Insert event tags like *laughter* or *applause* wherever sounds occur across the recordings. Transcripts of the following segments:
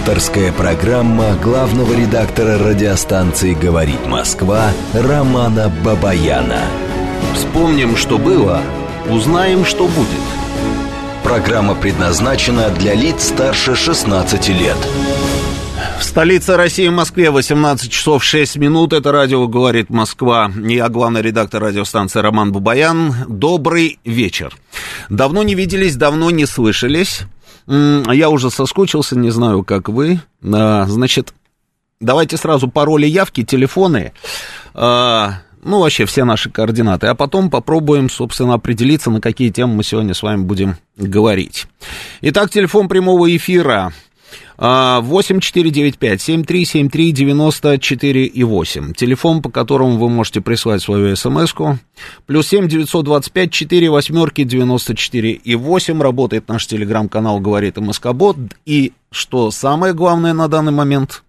Авторская программа главного редактора радиостанции «Говорит Москва» Романа Бабаяна. Вспомним, что было, узнаем, что будет. Программа предназначена для лиц старше 16 лет. В столице России, Москве, 18 часов 6 минут. Это радио «Говорит Москва». Я главный редактор радиостанции Роман Бубаян. Добрый вечер. Давно не виделись, давно не слышались. Я уже соскучился, не знаю, как вы. А, значит, давайте сразу пароли явки, телефоны. А, ну, вообще все наши координаты. А потом попробуем, собственно, определиться, на какие темы мы сегодня с вами будем говорить. Итак, телефон прямого эфира 8495-7373-94 и 8. Телефон, по которому вы можете прислать свою смс-ку. Плюс 7 925 4 восьмерки 94 и 8. Работает наш телеграм-канал «Говорит МСК-бот». И что самое главное на данный момент,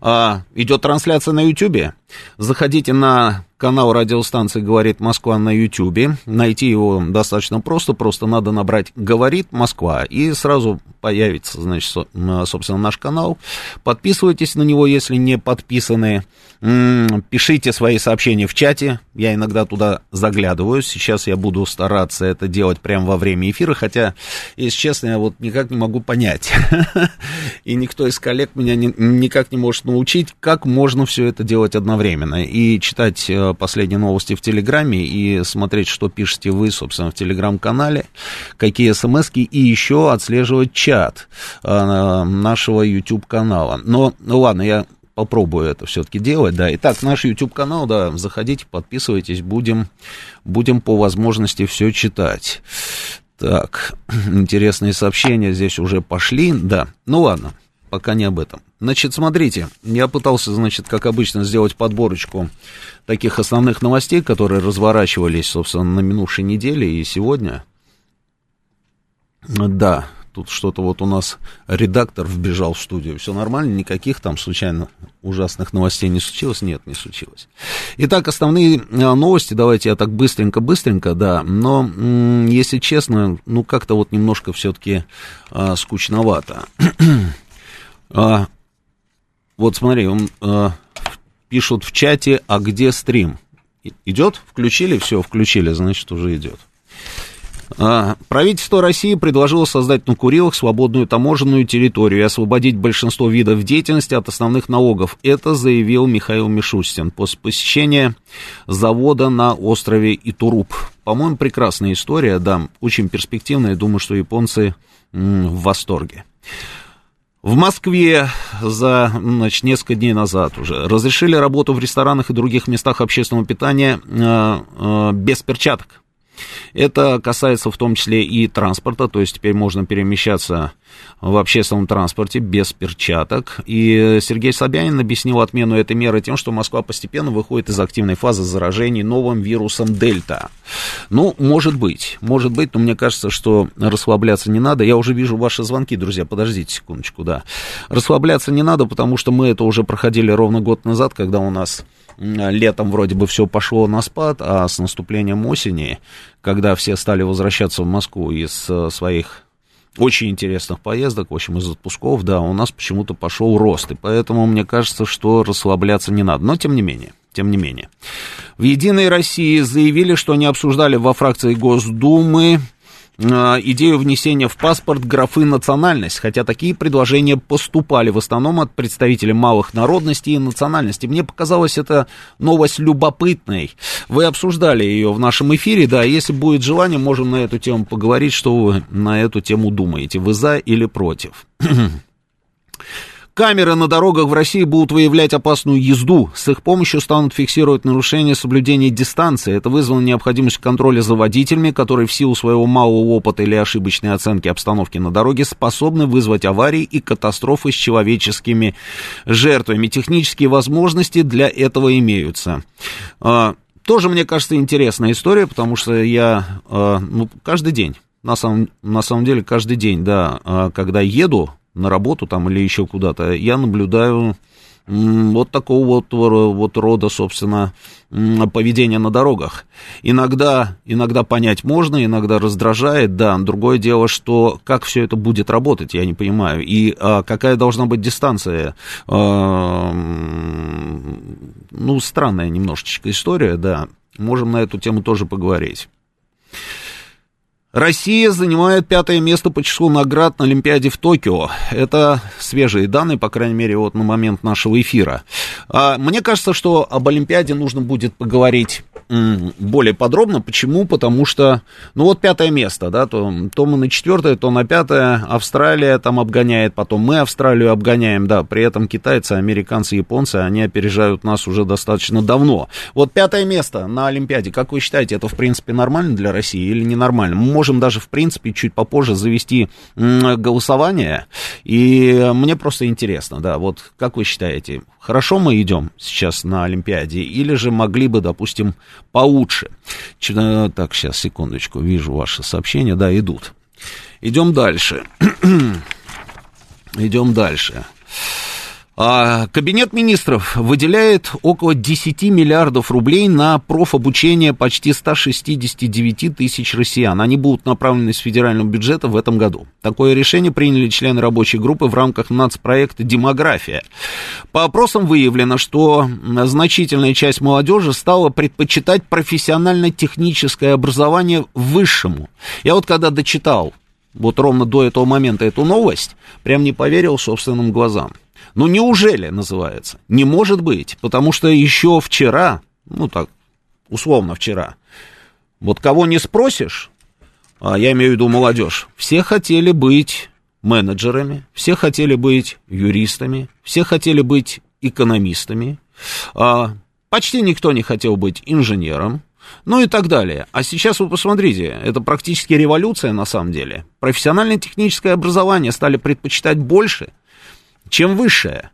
а, идет трансляция на YouTube. Заходите на канал радиостанции «Говорит Москва» на YouTube. Найти его достаточно просто, просто надо набрать «Говорит Москва» и сразу появится, значит, собственно, наш канал. Подписывайтесь на него, если не подписаны. Пишите свои сообщения в чате, я иногда туда заглядываю. Сейчас я буду стараться это делать прямо во время эфира, хотя, если честно, я вот никак не могу понять. *laughs* И никто из коллег меня никак не может научить, как можно все это делать одновременно. И читать э, последние новости в Телеграме и смотреть, что пишете вы, собственно, в Телеграм-канале, какие смс и еще отслеживать чат э, нашего YouTube-канала. Но, ну ладно, я попробую это все-таки делать, да. Итак, наш YouTube-канал, да, заходите, подписывайтесь, будем, будем по возможности все читать. Так, *clears throat* интересные сообщения здесь уже пошли, да. Ну ладно, пока не об этом. Значит, смотрите, я пытался, значит, как обычно, сделать подборочку таких основных новостей, которые разворачивались, собственно, на минувшей неделе и сегодня. Да, Тут что-то вот у нас редактор вбежал в студию. Все нормально, никаких там случайно ужасных новостей не случилось? Нет, не случилось. Итак, основные а, новости, давайте я так быстренько-быстренько, да, но, если честно, ну, как-то вот немножко все-таки а, скучновато. *clears throat* а, вот смотри, он, а, пишут в чате, а где стрим? Идет? Включили? Все, включили, значит, уже идет. А, правительство России предложило создать на Курилах свободную таможенную территорию и освободить большинство видов деятельности от основных налогов. Это заявил Михаил Мишустин после посещения завода на острове Итуруп. По-моему, прекрасная история, да, очень перспективная. Думаю, что японцы в восторге. В Москве за значит, несколько дней назад уже разрешили работу в ресторанах и других местах общественного питания э, э, без перчаток. Это касается в том числе и транспорта, то есть теперь можно перемещаться в общественном транспорте без перчаток. И Сергей Собянин объяснил отмену этой меры тем, что Москва постепенно выходит из активной фазы заражений новым вирусом Дельта. Ну, может быть, может быть, но мне кажется, что расслабляться не надо. Я уже вижу ваши звонки, друзья, подождите секундочку, да. Расслабляться не надо, потому что мы это уже проходили ровно год назад, когда у нас летом вроде бы все пошло на спад, а с наступлением осени, когда все стали возвращаться в Москву из э, своих очень интересных поездок, в общем, из отпусков, да, у нас почему-то пошел рост, и поэтому мне кажется, что расслабляться не надо, но тем не менее. Тем не менее. В «Единой России» заявили, что они обсуждали во фракции Госдумы идею внесения в паспорт графы национальность, хотя такие предложения поступали в основном от представителей малых народностей и национальностей. Мне показалось это новость любопытной. Вы обсуждали ее в нашем эфире, да, если будет желание, можем на эту тему поговорить, что вы на эту тему думаете, вы за или против. *clears throat* Камеры на дорогах в России будут выявлять опасную езду. С их помощью станут фиксировать нарушения соблюдения дистанции. Это вызвало необходимость контроля за водителями, которые в силу своего малого опыта или ошибочной оценки обстановки на дороге способны вызвать аварии и катастрофы с человеческими жертвами. Технические возможности для этого имеются. А, тоже, мне кажется, интересная история, потому что я а, ну, каждый день, на самом, на самом деле каждый день, да, а, когда еду на работу там или еще куда-то, я наблюдаю вот такого вот, вот рода, собственно, поведения на дорогах. Иногда, иногда понять можно, иногда раздражает, да. Другое дело, что как все это будет работать, я не понимаю. И а, какая должна быть дистанция. А, ну, странная немножечко история, да. Можем на эту тему тоже поговорить. Россия занимает пятое место по числу наград на Олимпиаде в Токио. Это свежие данные, по крайней мере, вот на момент нашего эфира. А, мне кажется, что об Олимпиаде нужно будет поговорить более подробно. Почему? Потому что, ну вот пятое место, да, то, то мы на четвертое, то на пятое. Австралия там обгоняет, потом мы Австралию обгоняем, да. При этом китайцы, американцы, японцы, они опережают нас уже достаточно давно. Вот пятое место на Олимпиаде. Как вы считаете, это в принципе нормально для России или ненормально? Мы можем даже в принципе чуть попозже завести голосование. И мне просто интересно, да, вот как вы считаете, хорошо мы идем сейчас на Олимпиаде или же могли бы, допустим, получше. Так, сейчас, секундочку, вижу ваши сообщения, да, идут. Идем дальше. *clears throat* Идем дальше. А, кабинет министров выделяет около 10 миллиардов рублей на профобучение почти 169 тысяч россиян. Они будут направлены из федерального бюджета в этом году. Такое решение приняли члены рабочей группы в рамках нацпроекта «Демография». По опросам выявлено, что значительная часть молодежи стала предпочитать профессионально-техническое образование высшему. Я вот когда дочитал вот ровно до этого момента эту новость, прям не поверил собственным глазам. Ну, неужели, называется? Не может быть, потому что еще вчера, ну так, условно вчера, вот кого не спросишь, а я имею в виду молодежь, все хотели быть менеджерами, все хотели быть юристами, все хотели быть экономистами, а почти никто не хотел быть инженером, ну и так далее. А сейчас вы посмотрите, это практически революция на самом деле. Профессиональное техническое образование стали предпочитать больше – чем высшее.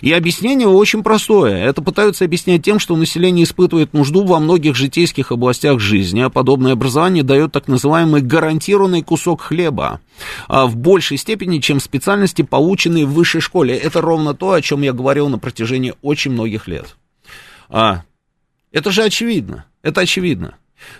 И объяснение очень простое. Это пытаются объяснять тем, что население испытывает нужду во многих житейских областях жизни, а подобное образование дает так называемый гарантированный кусок хлеба а в большей степени, чем специальности, полученные в высшей школе. Это ровно то, о чем я говорил на протяжении очень многих лет. А, это же очевидно. Это очевидно.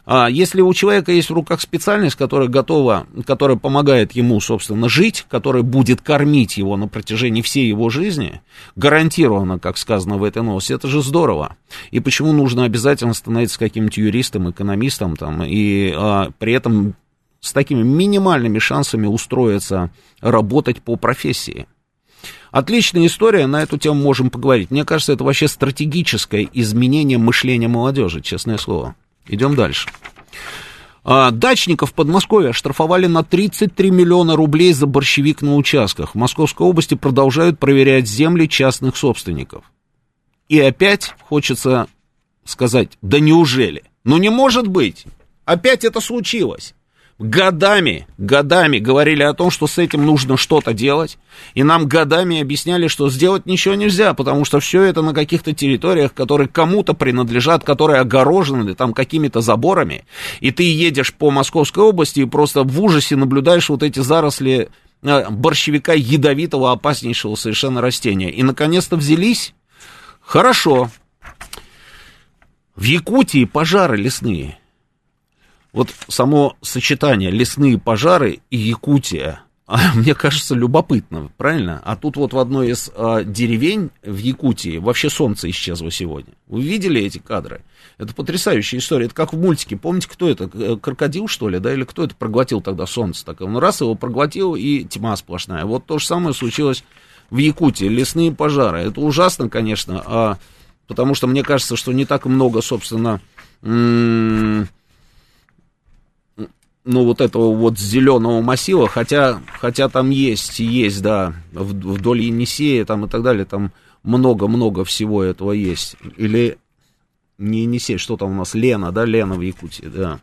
А если у человека есть в руках специальность, которая готова, которая помогает ему, собственно, жить, которая будет кормить его на протяжении всей его жизни, гарантированно, как сказано в этой новости, это же здорово. И почему нужно обязательно становиться каким-нибудь юристом, экономистом, там, и а, при этом с такими минимальными шансами устроиться, работать по профессии. Отличная история, на эту тему можем поговорить. Мне кажется, это вообще стратегическое изменение мышления молодежи, честное слово. Идем дальше. А, дачников в Подмосковье оштрафовали на 33 миллиона рублей за борщевик на участках. В Московской области продолжают проверять земли частных собственников. И опять хочется сказать, да неужели? Ну не может быть! Опять это случилось годами, годами говорили о том, что с этим нужно что-то делать, и нам годами объясняли, что сделать ничего нельзя, потому что все это на каких-то территориях, которые кому-то принадлежат, которые огорожены там какими-то заборами, и ты едешь по Московской области и просто в ужасе наблюдаешь вот эти заросли э, борщевика ядовитого, опаснейшего совершенно растения. И, наконец-то, взялись. Хорошо. В Якутии пожары лесные – вот само сочетание лесные пожары и Якутия, *laughs* мне кажется, любопытно, правильно? А тут вот в одной из а, деревень в Якутии вообще солнце исчезло сегодня. Вы видели эти кадры? Это потрясающая история. Это как в мультике. Помните, кто это? Крокодил, что ли, да? Или кто это проглотил тогда солнце? Так, он раз его проглотил, и тьма сплошная. Вот то же самое случилось в Якутии. Лесные пожары. Это ужасно, конечно, а, потому что мне кажется, что не так много, собственно, м- ну, вот этого вот зеленого массива, хотя, хотя там есть, есть, да, вдоль Енисея там и так далее, там много-много всего этого есть. Или не Енисей, что там у нас, Лена, да, Лена в Якутии, да.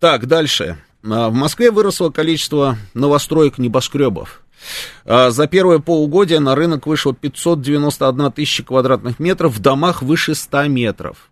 Так, дальше. А, в Москве выросло количество новостроек небоскребов. А, за первое полугодие на рынок вышло 591 тысяча квадратных метров, в домах выше 100 метров.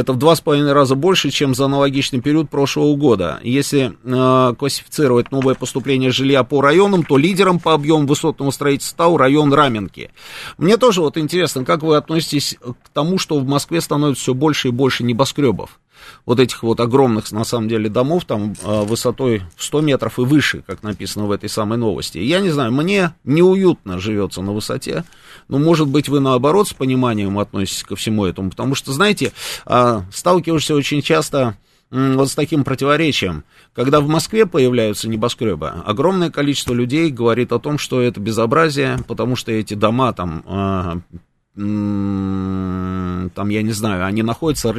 Это в два с половиной раза больше, чем за аналогичный период прошлого года. Если э, классифицировать новое поступление жилья по районам, то лидером по объему высотного строительства стал район Раменки. Мне тоже вот интересно, как вы относитесь к тому, что в Москве становится все больше и больше небоскребов? Вот этих вот огромных, на самом деле, домов, там, а, высотой в 100 метров и выше, как написано в этой самой новости. Я не знаю, мне неуютно живется на высоте, но, может быть, вы, наоборот, с пониманием относитесь ко всему этому, потому что, знаете, а, сталкиваешься очень часто вот с таким противоречием. Когда в Москве появляются небоскребы, огромное количество людей говорит о том, что это безобразие, потому что эти дома там а, там, я не знаю, они находятся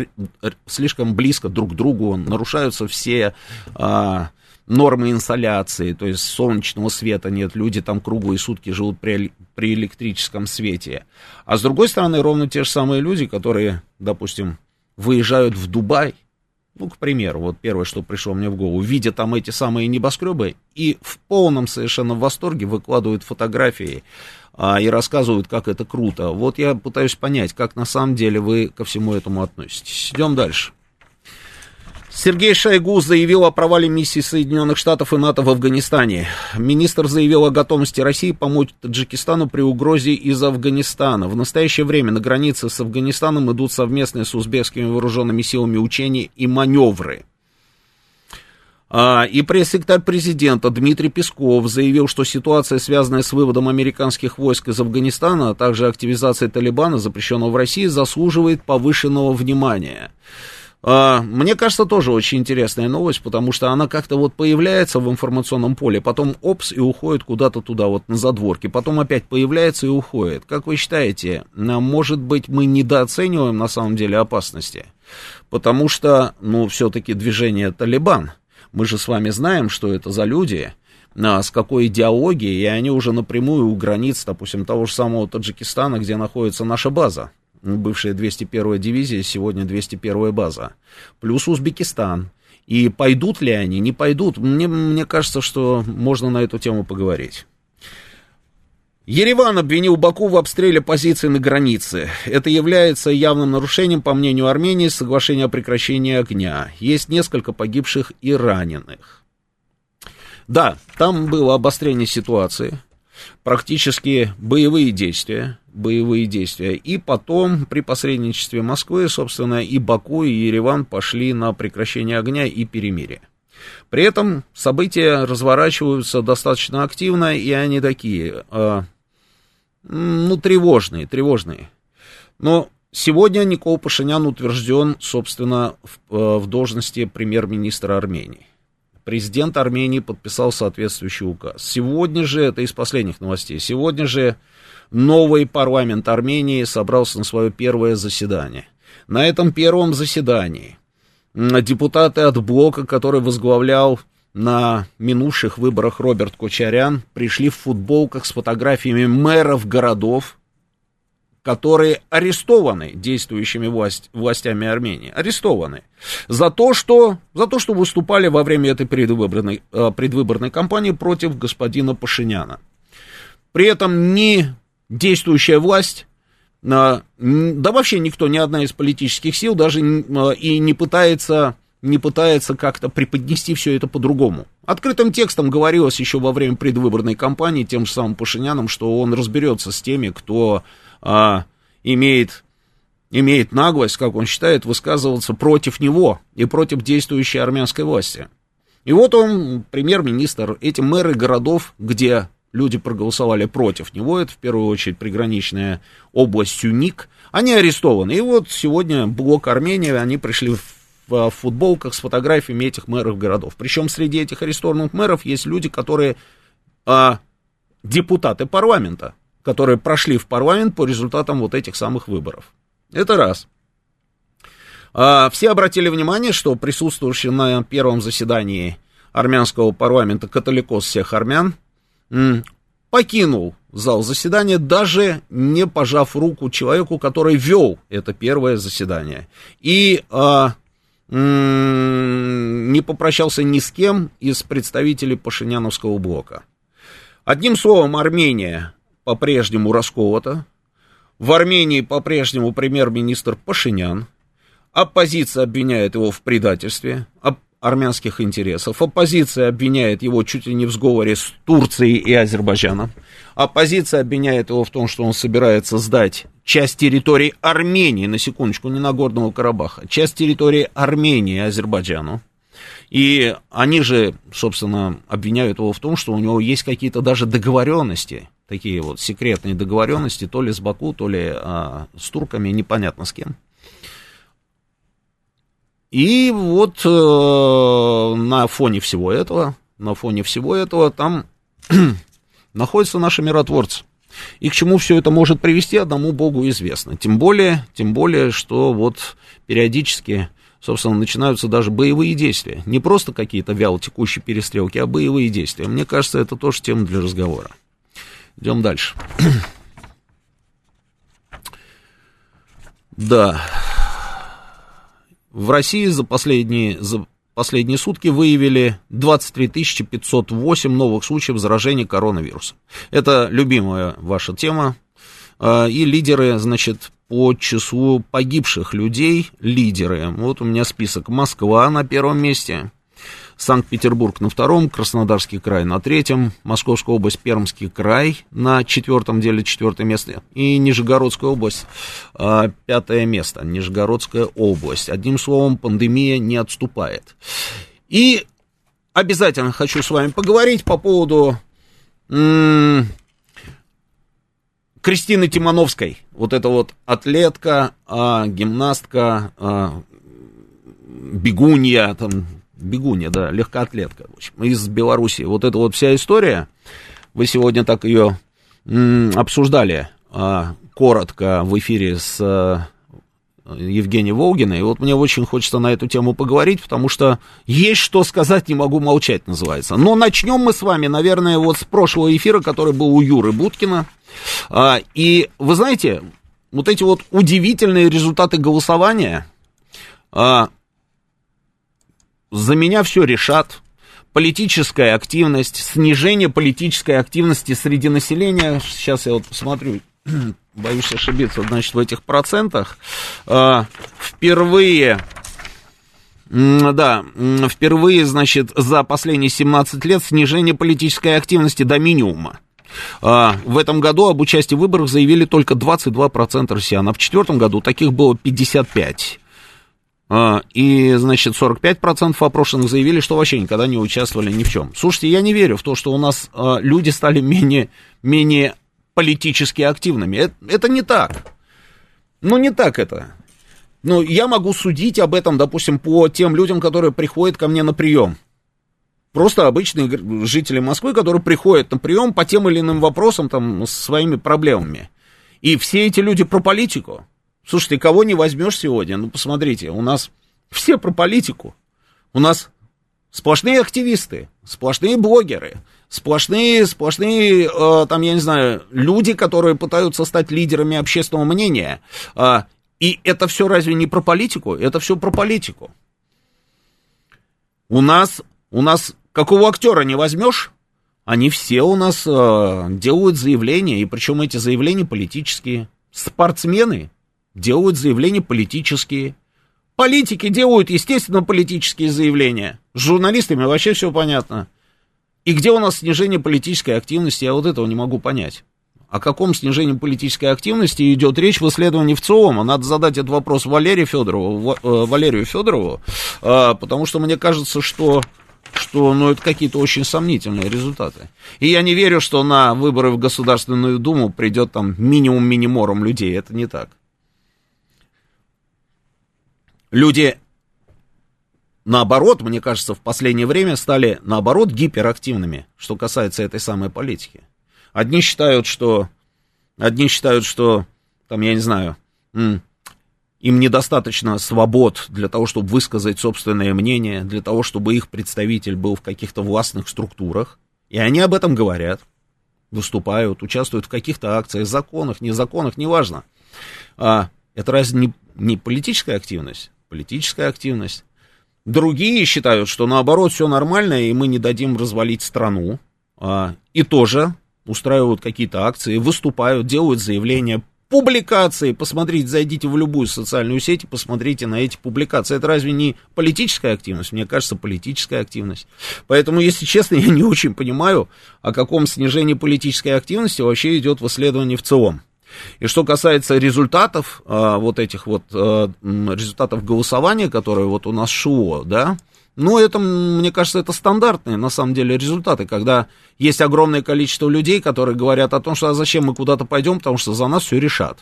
слишком близко друг к другу, нарушаются все а, нормы инсоляции, то есть солнечного света нет, люди там круглые сутки живут при, при электрическом свете. А с другой стороны, ровно те же самые люди, которые, допустим, выезжают в Дубай, ну, к примеру, вот первое, что пришло мне в голову, видя там эти самые небоскребы и в полном совершенно восторге выкладывают фотографии а, и рассказывают, как это круто. Вот я пытаюсь понять, как на самом деле вы ко всему этому относитесь. Идем дальше. Сергей Шойгу заявил о провале миссии Соединенных Штатов и НАТО в Афганистане. Министр заявил о готовности России помочь Таджикистану при угрозе из Афганистана. В настоящее время на границе с Афганистаном идут совместные с узбекскими вооруженными силами учения и маневры. А, и пресс-секретарь президента Дмитрий Песков заявил, что ситуация, связанная с выводом американских войск из Афганистана, а также активизацией Талибана, запрещенного в России, заслуживает повышенного внимания. А, мне кажется, тоже очень интересная новость, потому что она как-то вот появляется в информационном поле, потом опс и уходит куда-то туда, вот на задворке, потом опять появляется и уходит. Как вы считаете, может быть, мы недооцениваем на самом деле опасности? Потому что, ну, все-таки движение Талибан – мы же с вами знаем, что это за люди, а, с какой идеологией, и они уже напрямую у границ, допустим, того же самого Таджикистана, где находится наша база, бывшая 201-я дивизия, сегодня 201-я база, плюс Узбекистан. И пойдут ли они, не пойдут, мне, мне кажется, что можно на эту тему поговорить. Ереван обвинил Баку в обстреле позиций на границе. Это является явным нарушением, по мнению Армении, соглашения о прекращении огня. Есть несколько погибших и раненых. Да, там было обострение ситуации, практически боевые действия, боевые действия. И потом при посредничестве Москвы, собственно, и Баку, и Ереван пошли на прекращение огня и перемирие. При этом события разворачиваются достаточно активно, и они такие, э, ну, тревожные, тревожные. Но сегодня Никол Пашинян утвержден, собственно, в, э, в должности премьер-министра Армении. Президент Армении подписал соответствующий указ. Сегодня же, это из последних новостей, сегодня же новый парламент Армении собрался на свое первое заседание. На этом первом заседании депутаты от блока, который возглавлял на минувших выборах Роберт Кочарян, пришли в футболках с фотографиями мэров городов, которые арестованы действующими власть, властями Армении, арестованы за то, что, за то, что выступали во время этой предвыборной, э, предвыборной кампании против господина Пашиняна. При этом ни действующая власть да вообще никто, ни одна из политических сил даже и не пытается, не пытается как-то преподнести все это по-другому. Открытым текстом говорилось еще во время предвыборной кампании тем же самым Пашиняном, что он разберется с теми, кто а, имеет, имеет наглость, как он считает, высказываться против него и против действующей армянской власти. И вот он, премьер-министр, эти мэры городов, где люди проголосовали против него, это в первую очередь приграничная область Сюник, они арестованы. И вот сегодня блок Армении, они пришли в, в футболках с фотографиями этих мэров городов. Причем среди этих арестованных мэров есть люди, которые а, депутаты парламента, которые прошли в парламент по результатам вот этих самых выборов. Это раз. А, все обратили внимание, что присутствующий на первом заседании армянского парламента католикос всех армян, покинул зал заседания, даже не пожав руку человеку, который вел это первое заседание. И а, не попрощался ни с кем из представителей Пашиняновского блока. Одним словом, Армения по-прежнему расколота. В Армении по-прежнему премьер-министр Пашинян. Оппозиция обвиняет его в предательстве армянских интересов. Оппозиция обвиняет его чуть ли не в сговоре с Турцией и Азербайджаном. Оппозиция обвиняет его в том, что он собирается сдать часть территории Армении, на секундочку, не Нагорного Карабаха, часть территории Армении Азербайджану. И они же, собственно, обвиняют его в том, что у него есть какие-то даже договоренности, такие вот секретные договоренности, то ли с Баку, то ли а, с турками, непонятно с кем. И вот э, на фоне всего этого, на фоне всего этого там *clears throat* находятся наши миротворцы. И к чему все это может привести, одному Богу известно. Тем более, тем более, что вот периодически, собственно, начинаются даже боевые действия. Не просто какие-то вяло текущие перестрелки, а боевые действия. Мне кажется, это тоже тема для разговора. Идем дальше. *clears throat* да. В России за последние, за последние сутки выявили 23 508 новых случаев заражения коронавирусом. Это любимая ваша тема. А, и лидеры, значит, по числу погибших людей, лидеры. Вот у меня список. Москва на первом месте, Санкт-Петербург на втором, Краснодарский край на третьем, Московская область, Пермский край на четвертом деле четвертое место и Нижегородская область а, пятое место, Нижегородская область. Одним словом, пандемия не отступает. И обязательно хочу с вами поговорить по поводу Кристины Тимановской. Вот это вот атлетка, а, гимнастка, а, бегунья, там, бегунья, да, легкоатлетка, в общем, из Беларуси. Вот эта вот вся история, вы сегодня так ее обсуждали а, коротко в эфире с а, Евгением Волгиной, и вот мне очень хочется на эту тему поговорить, потому что есть что сказать, не могу молчать, называется. Но начнем мы с вами, наверное, вот с прошлого эфира, который был у Юры Буткина. А, и вы знаете, вот эти вот удивительные результаты голосования, а, за меня все решат. Политическая активность, снижение политической активности среди населения. Сейчас я вот посмотрю, *clears throat* боюсь ошибиться, значит, в этих процентах. А, впервые да, впервые, значит, за последние 17 лет снижение политической активности до минимума. А, в этом году об участии в выборах заявили только 22% россиян, а в четвертом году таких было 55%. А, и, значит, 45% опрошенных заявили, что вообще никогда не участвовали ни в чем. Слушайте, я не верю в то, что у нас а, люди стали менее, менее политически активными. Это, это не так. Ну, не так это. Ну, я могу судить об этом, допустим, по тем людям, которые приходят ко мне на прием. Просто обычные жители Москвы, которые приходят на прием по тем или иным вопросам, там, с своими проблемами. И все эти люди про политику. Слушайте, кого не возьмешь сегодня? Ну, посмотрите, у нас все про политику. У нас сплошные активисты, сплошные блогеры, сплошные, сплошные, э, там, я не знаю, люди, которые пытаются стать лидерами общественного мнения. Э, и это все разве не про политику? Это все про политику. У нас, у нас какого актера не возьмешь, они все у нас э, делают заявления, и причем эти заявления политические. Спортсмены делают заявления политические. Политики делают, естественно, политические заявления. С журналистами вообще все понятно. И где у нас снижение политической активности, я вот этого не могу понять. О каком снижении политической активности идет речь в исследовании в ЦИОМа? Надо задать этот вопрос Валерию Федорову, э, Валерию Федорову, э, потому что мне кажется, что что ну, это какие-то очень сомнительные результаты. И я не верю, что на выборы в Государственную Думу придет там минимум миниморум людей. Это не так. Люди, наоборот, мне кажется, в последнее время стали, наоборот, гиперактивными, что касается этой самой политики. Одни считают, что, одни считают, что, там, я не знаю, им недостаточно свобод для того, чтобы высказать собственное мнение, для того, чтобы их представитель был в каких-то властных структурах. И они об этом говорят, выступают, участвуют в каких-то акциях, законах, незаконах, неважно. А это разве не, не политическая активность? Политическая активность. Другие считают, что наоборот все нормально, и мы не дадим развалить страну. А, и тоже устраивают какие-то акции, выступают, делают заявления, публикации, посмотрите, зайдите в любую социальную сеть и посмотрите на эти публикации. Это разве не политическая активность? Мне кажется, политическая активность. Поэтому, если честно, *laughs* я не очень понимаю, о каком снижении политической активности вообще идет в исследовании в целом. И что касается результатов, а, вот этих вот а, результатов голосования, которые вот у нас ШУО, да, ну, это, мне кажется, это стандартные, на самом деле, результаты, когда есть огромное количество людей, которые говорят о том, что а зачем мы куда-то пойдем, потому что за нас все решат.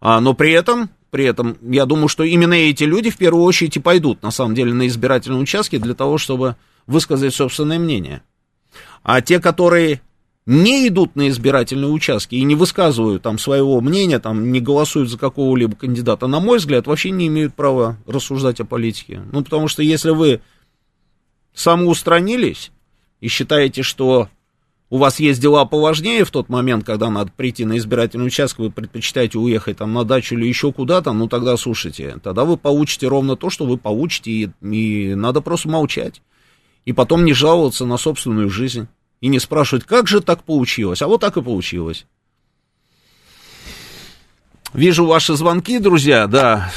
А, но при этом, при этом, я думаю, что именно эти люди в первую очередь и пойдут, на самом деле, на избирательные участки для того, чтобы высказать собственное мнение. А те, которые не идут на избирательные участки и не высказывают там своего мнения, там не голосуют за какого-либо кандидата, на мой взгляд, вообще не имеют права рассуждать о политике. Ну, потому что если вы самоустранились и считаете, что у вас есть дела поважнее в тот момент, когда надо прийти на избирательный участок, вы предпочитаете уехать там на дачу или еще куда-то, ну тогда слушайте, тогда вы получите ровно то, что вы получите, и, и надо просто молчать. И потом не жаловаться на собственную жизнь и не спрашивать, как же так получилось, а вот так и получилось. Вижу ваши звонки, друзья, да,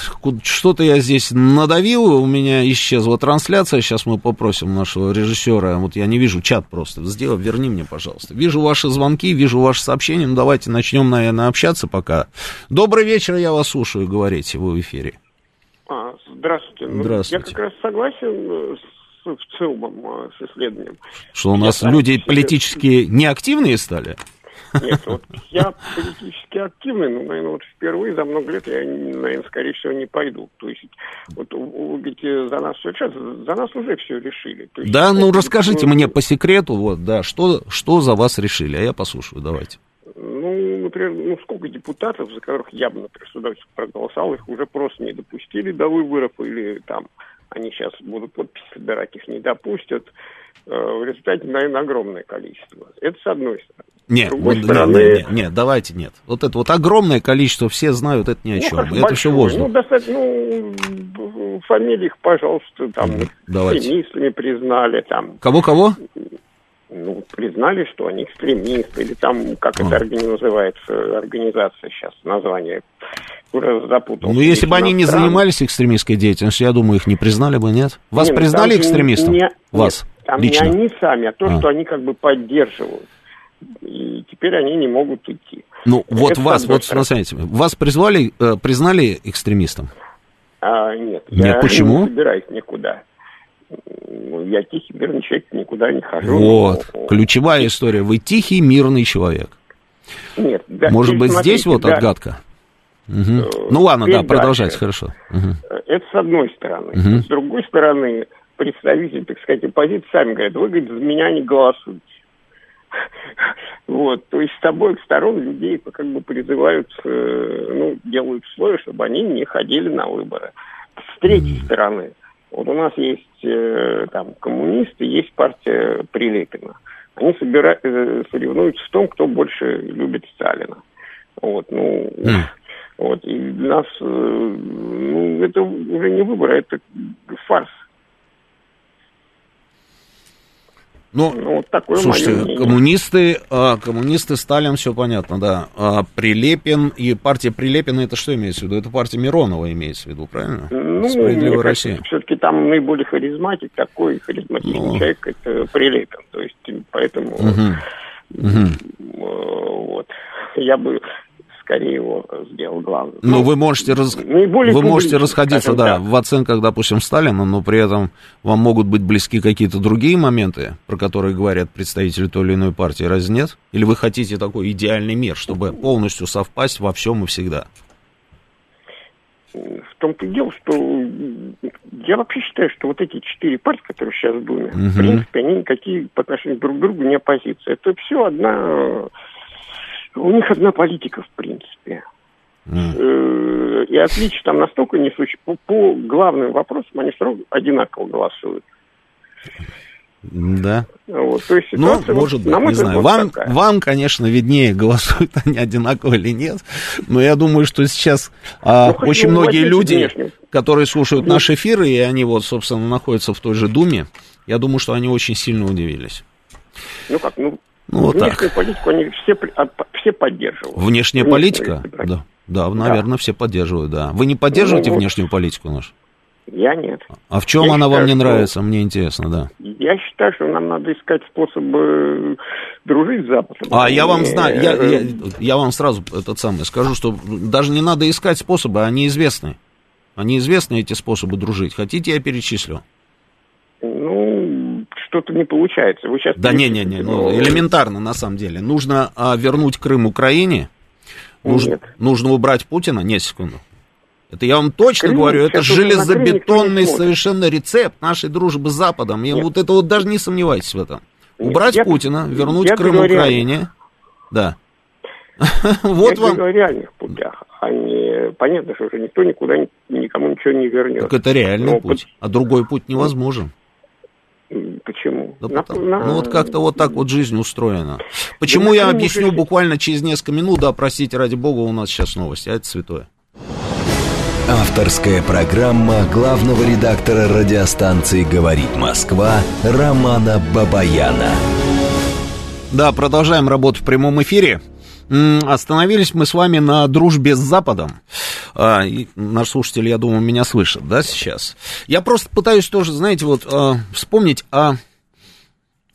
что-то я здесь надавил, у меня исчезла трансляция, сейчас мы попросим нашего режиссера, вот я не вижу чат просто, сделай, верни мне, пожалуйста. Вижу ваши звонки, вижу ваши сообщения, ну давайте начнем, наверное, общаться пока. Добрый вечер, я вас слушаю, говорите, вы в эфире. А, здравствуйте. Здравствуйте. Я как раз согласен с в целом а, с исследованием. Что у нас я люди политически неактивные стали? Нет, вот *laughs* я политически активный, но, наверное, вот впервые за много лет я, наверное, скорее всего, не пойду. То есть, вот вы говорите, за нас все сейчас, за нас уже все решили. есть, да, ну расскажите что... мне по секрету, вот, да, что, что за вас решили, а я послушаю, давайте. Ну, например, ну сколько депутатов, за которых я бы, например, с удовольствием проголосовал, их уже просто не допустили до выборов или там они сейчас будут подписи собирать, их не допустят. Э, в результате, наверное, огромное количество. Это с одной стороны. Нет, вот, стороны... нет, нет, нет, давайте нет. Вот это вот огромное количество, все знают, это ни о чем. Ну, это большое. все воздух. Ну, достаточно, ну, фамилии их, пожалуйста, там, давайте. экстремистами признали, там. Кого-кого? Ну, признали, что они экстремисты, или там, как а. это называется, организация сейчас, название уже запутал. Ну, если бы они не занимались экстремистской деятельностью, я думаю, их не признали бы, нет? Вас нет, признали экстремистом? Не, Вас? Нет, там лично? не они сами, а то, а. что они как бы поддерживают. И теперь они не могут уйти. Ну, вот Это вас, вот смотрите, вас призвали, э, признали экстремистом? А, нет, нет, я почему? не собираюсь никуда. Ну, я тихий, мирный человек, никуда не хожу. Вот, но... ключевая история. Вы тихий, мирный человек. Нет, да, Может быть, здесь вот да, отгадка? Угу. Ну ладно, да, продолжайте, хорошо. Угу. Это с одной стороны. Угу. С другой стороны, представители, так сказать, оппозиции сами говорят, вы, говорит, за меня не голосуете. *laughs* Вот, то есть с обоих сторон людей как бы призывают, э, ну, делают условия, чтобы они не ходили на выборы. С третьей стороны, вот у нас есть э, там коммунисты, есть партия Прилепина. Они собирают, э, соревнуются в том, кто больше любит Сталина. Вот, ну, mm. Вот, и для нас, э, ну, это уже не выбор, а это фарс. Ну, ну вот такое слушайте, коммунисты, а, коммунисты, Сталин, все понятно, да. А Прилепин и партия Прилепина, это что имеется в виду? Это партия Миронова имеется в виду, правильно? Ну, Справедливая Россия. Все-таки там наиболее харизматик, такой харизматичный ну. человек, это Прилепин. То есть, поэтому... Угу. Угу. Вот. Я бы скорее его сделал главным. Ну, ну вы можете, раз... вы можете расходиться, да, в оценках, допустим, Сталина, но при этом вам могут быть близки какие-то другие моменты, про которые говорят представители той или иной партии, разве нет? Или вы хотите такой идеальный мир, чтобы полностью совпасть во всем и всегда? В том-то и дело, что я вообще считаю, что вот эти четыре партии, которые сейчас в Думе, угу. в принципе, они никакие по отношению друг к другу не оппозиция. Это все одна у них одна политика, в принципе. Mm. И отличие там настолько несущее. По, по главным вопросам они сразу одинаково голосуют. Да. Вот, то есть ну, может быть, не знаю. Вам, вам, конечно, виднее, голосуют они одинаково или нет. Но я думаю, что сейчас а, ну, очень многие люди, внешне. которые слушают ну, наш эфир, и они вот, собственно, находятся в той же Думе, я думаю, что они очень сильно удивились. Ну как, ну, Ну, вот Внешнюю так. политику они все, все поддерживают. Внешняя Внешнюю политика? Да. Да, наверное, да. все поддерживают, да. Вы не поддерживаете ну, внешнюю политику нашу? Я нет. А в чем я она считаю, вам не что... нравится? Мне интересно, да. Я считаю, что нам надо искать способы дружить с Западом. А, я вам знаю, я, я, я вам сразу этот самый скажу, что даже не надо искать способы, они известны. Они известны, эти способы дружить. Хотите, я перечислю? Ну, что-то не получается. Вы сейчас... Да не-не-не, ну, элементарно на самом деле. Нужно а, вернуть Крым Украине, нужно, Нет. нужно убрать Путина. Нет, секунду. Это я вам точно Крым, говорю, это железобетонный не совершенно рецепт нашей дружбы с Западом. И Нет. вот это вот даже не сомневайтесь в этом. Нет, Убрать я- Путина, вернуть я Крым. Украине. Да. *laughs* Я Вот вам. говорю о реальных путях. А не... Понятно, что уже никто никуда ни- никому ничего не вернет. Так это реальный Ну, путь. А другой путь невозможен. Почему? Да На- потому- на- Ну вот как-то вот так вот жизнь устроена. Почему на я объясню уже- буквально через несколько минут, да, простите, ради бога, у нас сейчас новости, а это святое. Авторская программа главного редактора радиостанции «Говорит Москва» Романа Бабаяна. Да, продолжаем работу в прямом эфире. Остановились мы с вами на дружбе с Западом. А, наш слушатель, я думаю, меня слышит, да, сейчас. Я просто пытаюсь тоже, знаете, вот а, вспомнить, а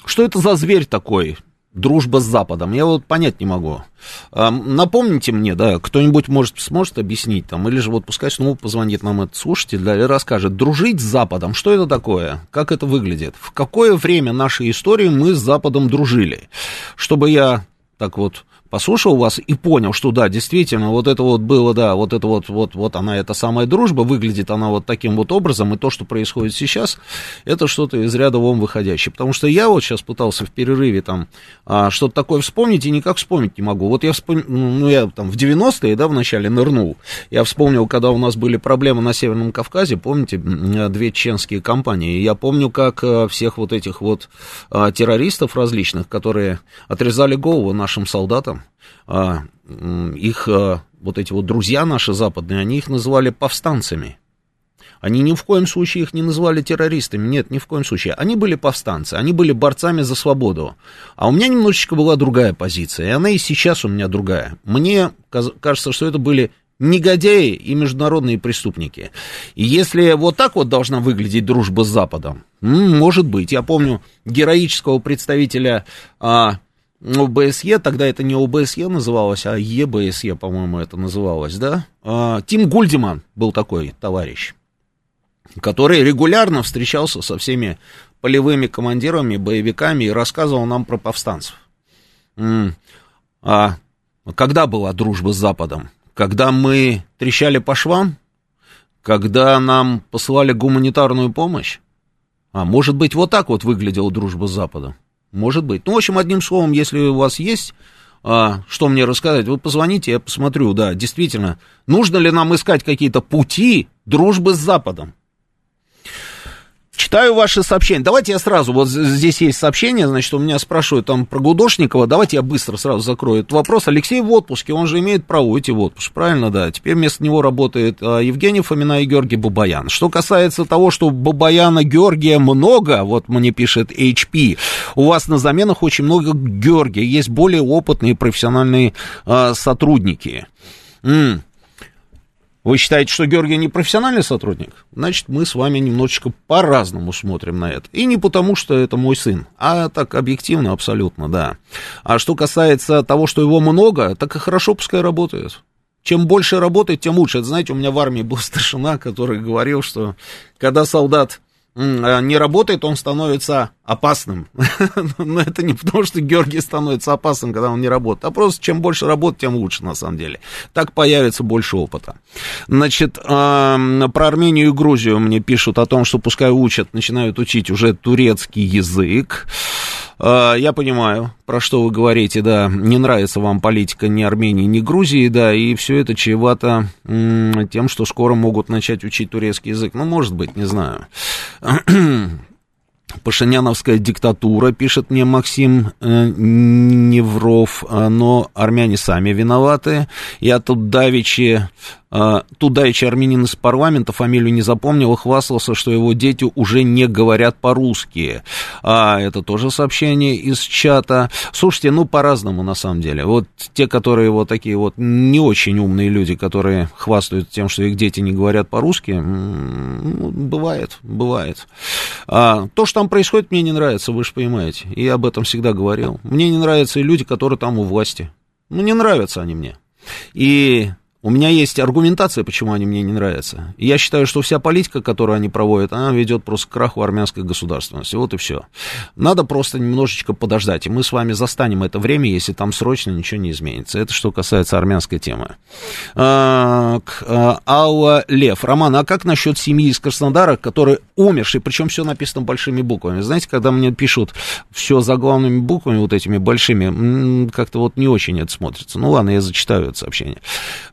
что это за зверь такой? Дружба с Западом. Я вот понять не могу. А, напомните мне, да, кто-нибудь может сможет объяснить там, или же вот пускай снова позвонит нам этот слушатель, да, и расскажет, дружить с Западом, что это такое, как это выглядит, в какое время нашей истории мы с Западом дружили, чтобы я так вот послушал вас и понял, что да, действительно, вот это вот было, да, вот это вот, вот, вот она, эта самая дружба, выглядит она вот таким вот образом, и то, что происходит сейчас, это что-то из ряда вон выходящее. Потому что я вот сейчас пытался в перерыве там а, что-то такое вспомнить, и никак вспомнить не могу. Вот я вспомнил, ну, я там в 90-е, да, вначале нырнул, я вспомнил, когда у нас были проблемы на Северном Кавказе, помните, две чеченские компании, я помню, как а, всех вот этих вот а, террористов различных, которые отрезали голову нашим солдатам, а, м, их а, вот эти вот друзья наши западные, они их называли повстанцами. Они ни в коем случае их не называли террористами, нет, ни в коем случае. Они были повстанцы, они были борцами за свободу. А у меня немножечко была другая позиция, и она и сейчас у меня другая. Мне кажется, что это были негодяи и международные преступники. И если вот так вот должна выглядеть дружба с Западом, может быть. Я помню героического представителя а, ОБСЕ, тогда это не ОБСЕ называлось, а ЕБСЕ, по-моему, это называлось, да? А, Тим Гульдеман был такой товарищ который регулярно встречался со всеми полевыми командирами, боевиками и рассказывал нам про повстанцев. А когда была дружба с Западом? Когда мы трещали по швам? Когда нам посылали гуманитарную помощь? А может быть, вот так вот выглядела дружба с Западом? Может быть. Ну, в общем, одним словом, если у вас есть а, что мне рассказать, вы позвоните, я посмотрю, да, действительно, нужно ли нам искать какие-то пути дружбы с Западом? Читаю ваши сообщения. Давайте я сразу, вот здесь есть сообщение, значит, у меня спрашивают там про Гудошникова. Давайте я быстро сразу закрою этот вопрос. Алексей в отпуске, он же имеет право уйти в отпуск, правильно, да? Теперь вместо него работает а, Евгений Фомина и Георгий Бабаян. Что касается того, что Бабаяна Георгия много, вот мне пишет HP, у вас на заменах очень много Георгия, есть более опытные профессиональные а, сотрудники. М. Вы считаете, что Георгий не профессиональный сотрудник? Значит, мы с вами немножечко по-разному смотрим на это. И не потому, что это мой сын, а так объективно абсолютно, да. А что касается того, что его много, так и хорошо пускай работает. Чем больше работает, тем лучше. Это, знаете, у меня в армии был *laughs* старшина, который говорил, что когда солдат не работает, он становится опасным. *laughs* Но это не потому, что Георгий становится опасным, когда он не работает, а просто чем больше работает, тем лучше, на самом деле. Так появится больше опыта. Значит, про Армению и Грузию мне пишут о том, что пускай учат, начинают учить уже турецкий язык. А, Я понимаю, про что вы говорите, да, не нравится вам политика ни Армении, ни Грузии, да, и все это чревато тем, что скоро могут начать учить турецкий язык. Ну, может быть, не знаю. *clears throat* Пашиняновская диктатура, пишет мне Максим э, Невров, э, но армяне сами виноваты. Я тут давичи А, Тудайчий армянин из парламента, фамилию не запомнил, и хвастался, что его дети уже не говорят по-русски. А, это тоже сообщение из чата. Слушайте, ну, по-разному, на самом деле. Вот те, которые вот такие вот не очень умные люди, которые хвастают тем, что их дети не говорят по-русски, ну, бывает, бывает. А, то, что там происходит, мне не нравится, вы же понимаете. И об этом всегда говорил. Мне не нравятся и люди, которые там у власти. Ну, не нравятся они мне. И у меня есть аргументация, почему они мне не нравятся. Я считаю, что вся политика, которую они проводят, она ведет просто к краху армянской государственности. Вот и все. Надо просто немножечко подождать. И мы с вами застанем это время, если там срочно ничего не изменится. Это что касается армянской темы. А, а, Алла Лев. Роман, а как насчет семьи из Краснодара, которые умершие, причем все написано большими буквами? Знаете, когда мне пишут все заглавными буквами, вот этими большими, как-то вот не очень это смотрится. Ну ладно, я зачитаю это сообщение.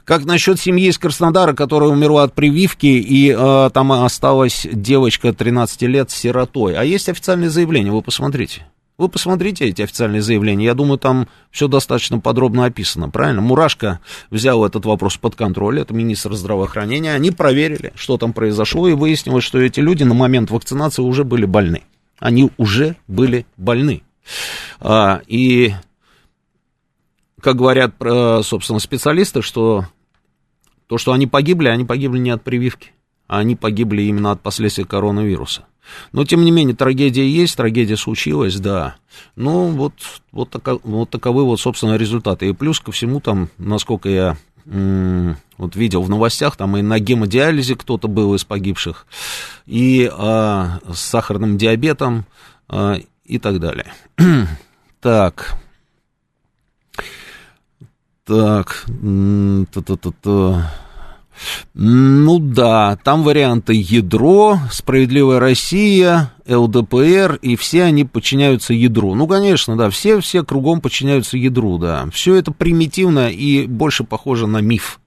Как насчет семьи из Краснодара, которая умерла от прививки, и э, там осталась девочка 13 лет сиротой? А есть официальное заявление, вы посмотрите. Вы посмотрите эти официальные заявления. Я думаю, там все достаточно подробно описано, правильно? Мурашка взял этот вопрос под контроль, это министр здравоохранения. Они проверили, что там произошло, и выяснилось, что эти люди на момент вакцинации уже были больны. Они уже были больны. А, и, как говорят, собственно, специалисты, что то, что они погибли, они погибли не от прививки, а они погибли именно от последствий коронавируса. Но, тем не менее, трагедия есть, трагедия случилась, да. Ну, вот, вот, тако, вот таковы вот, собственно, результаты. И плюс ко всему, там, насколько я вот видел в новостях, там и на гемодиализе кто-то был из погибших, и а, с сахарным диабетом а, и так далее. *clears throat* так. Так, та-та-та-та. Ну да, там варианты ядро, справедливая Россия, ЛДПР, и все они подчиняются ядру. Ну, конечно, да, все, все кругом подчиняются ядру, да. Все это примитивно и больше похоже на миф.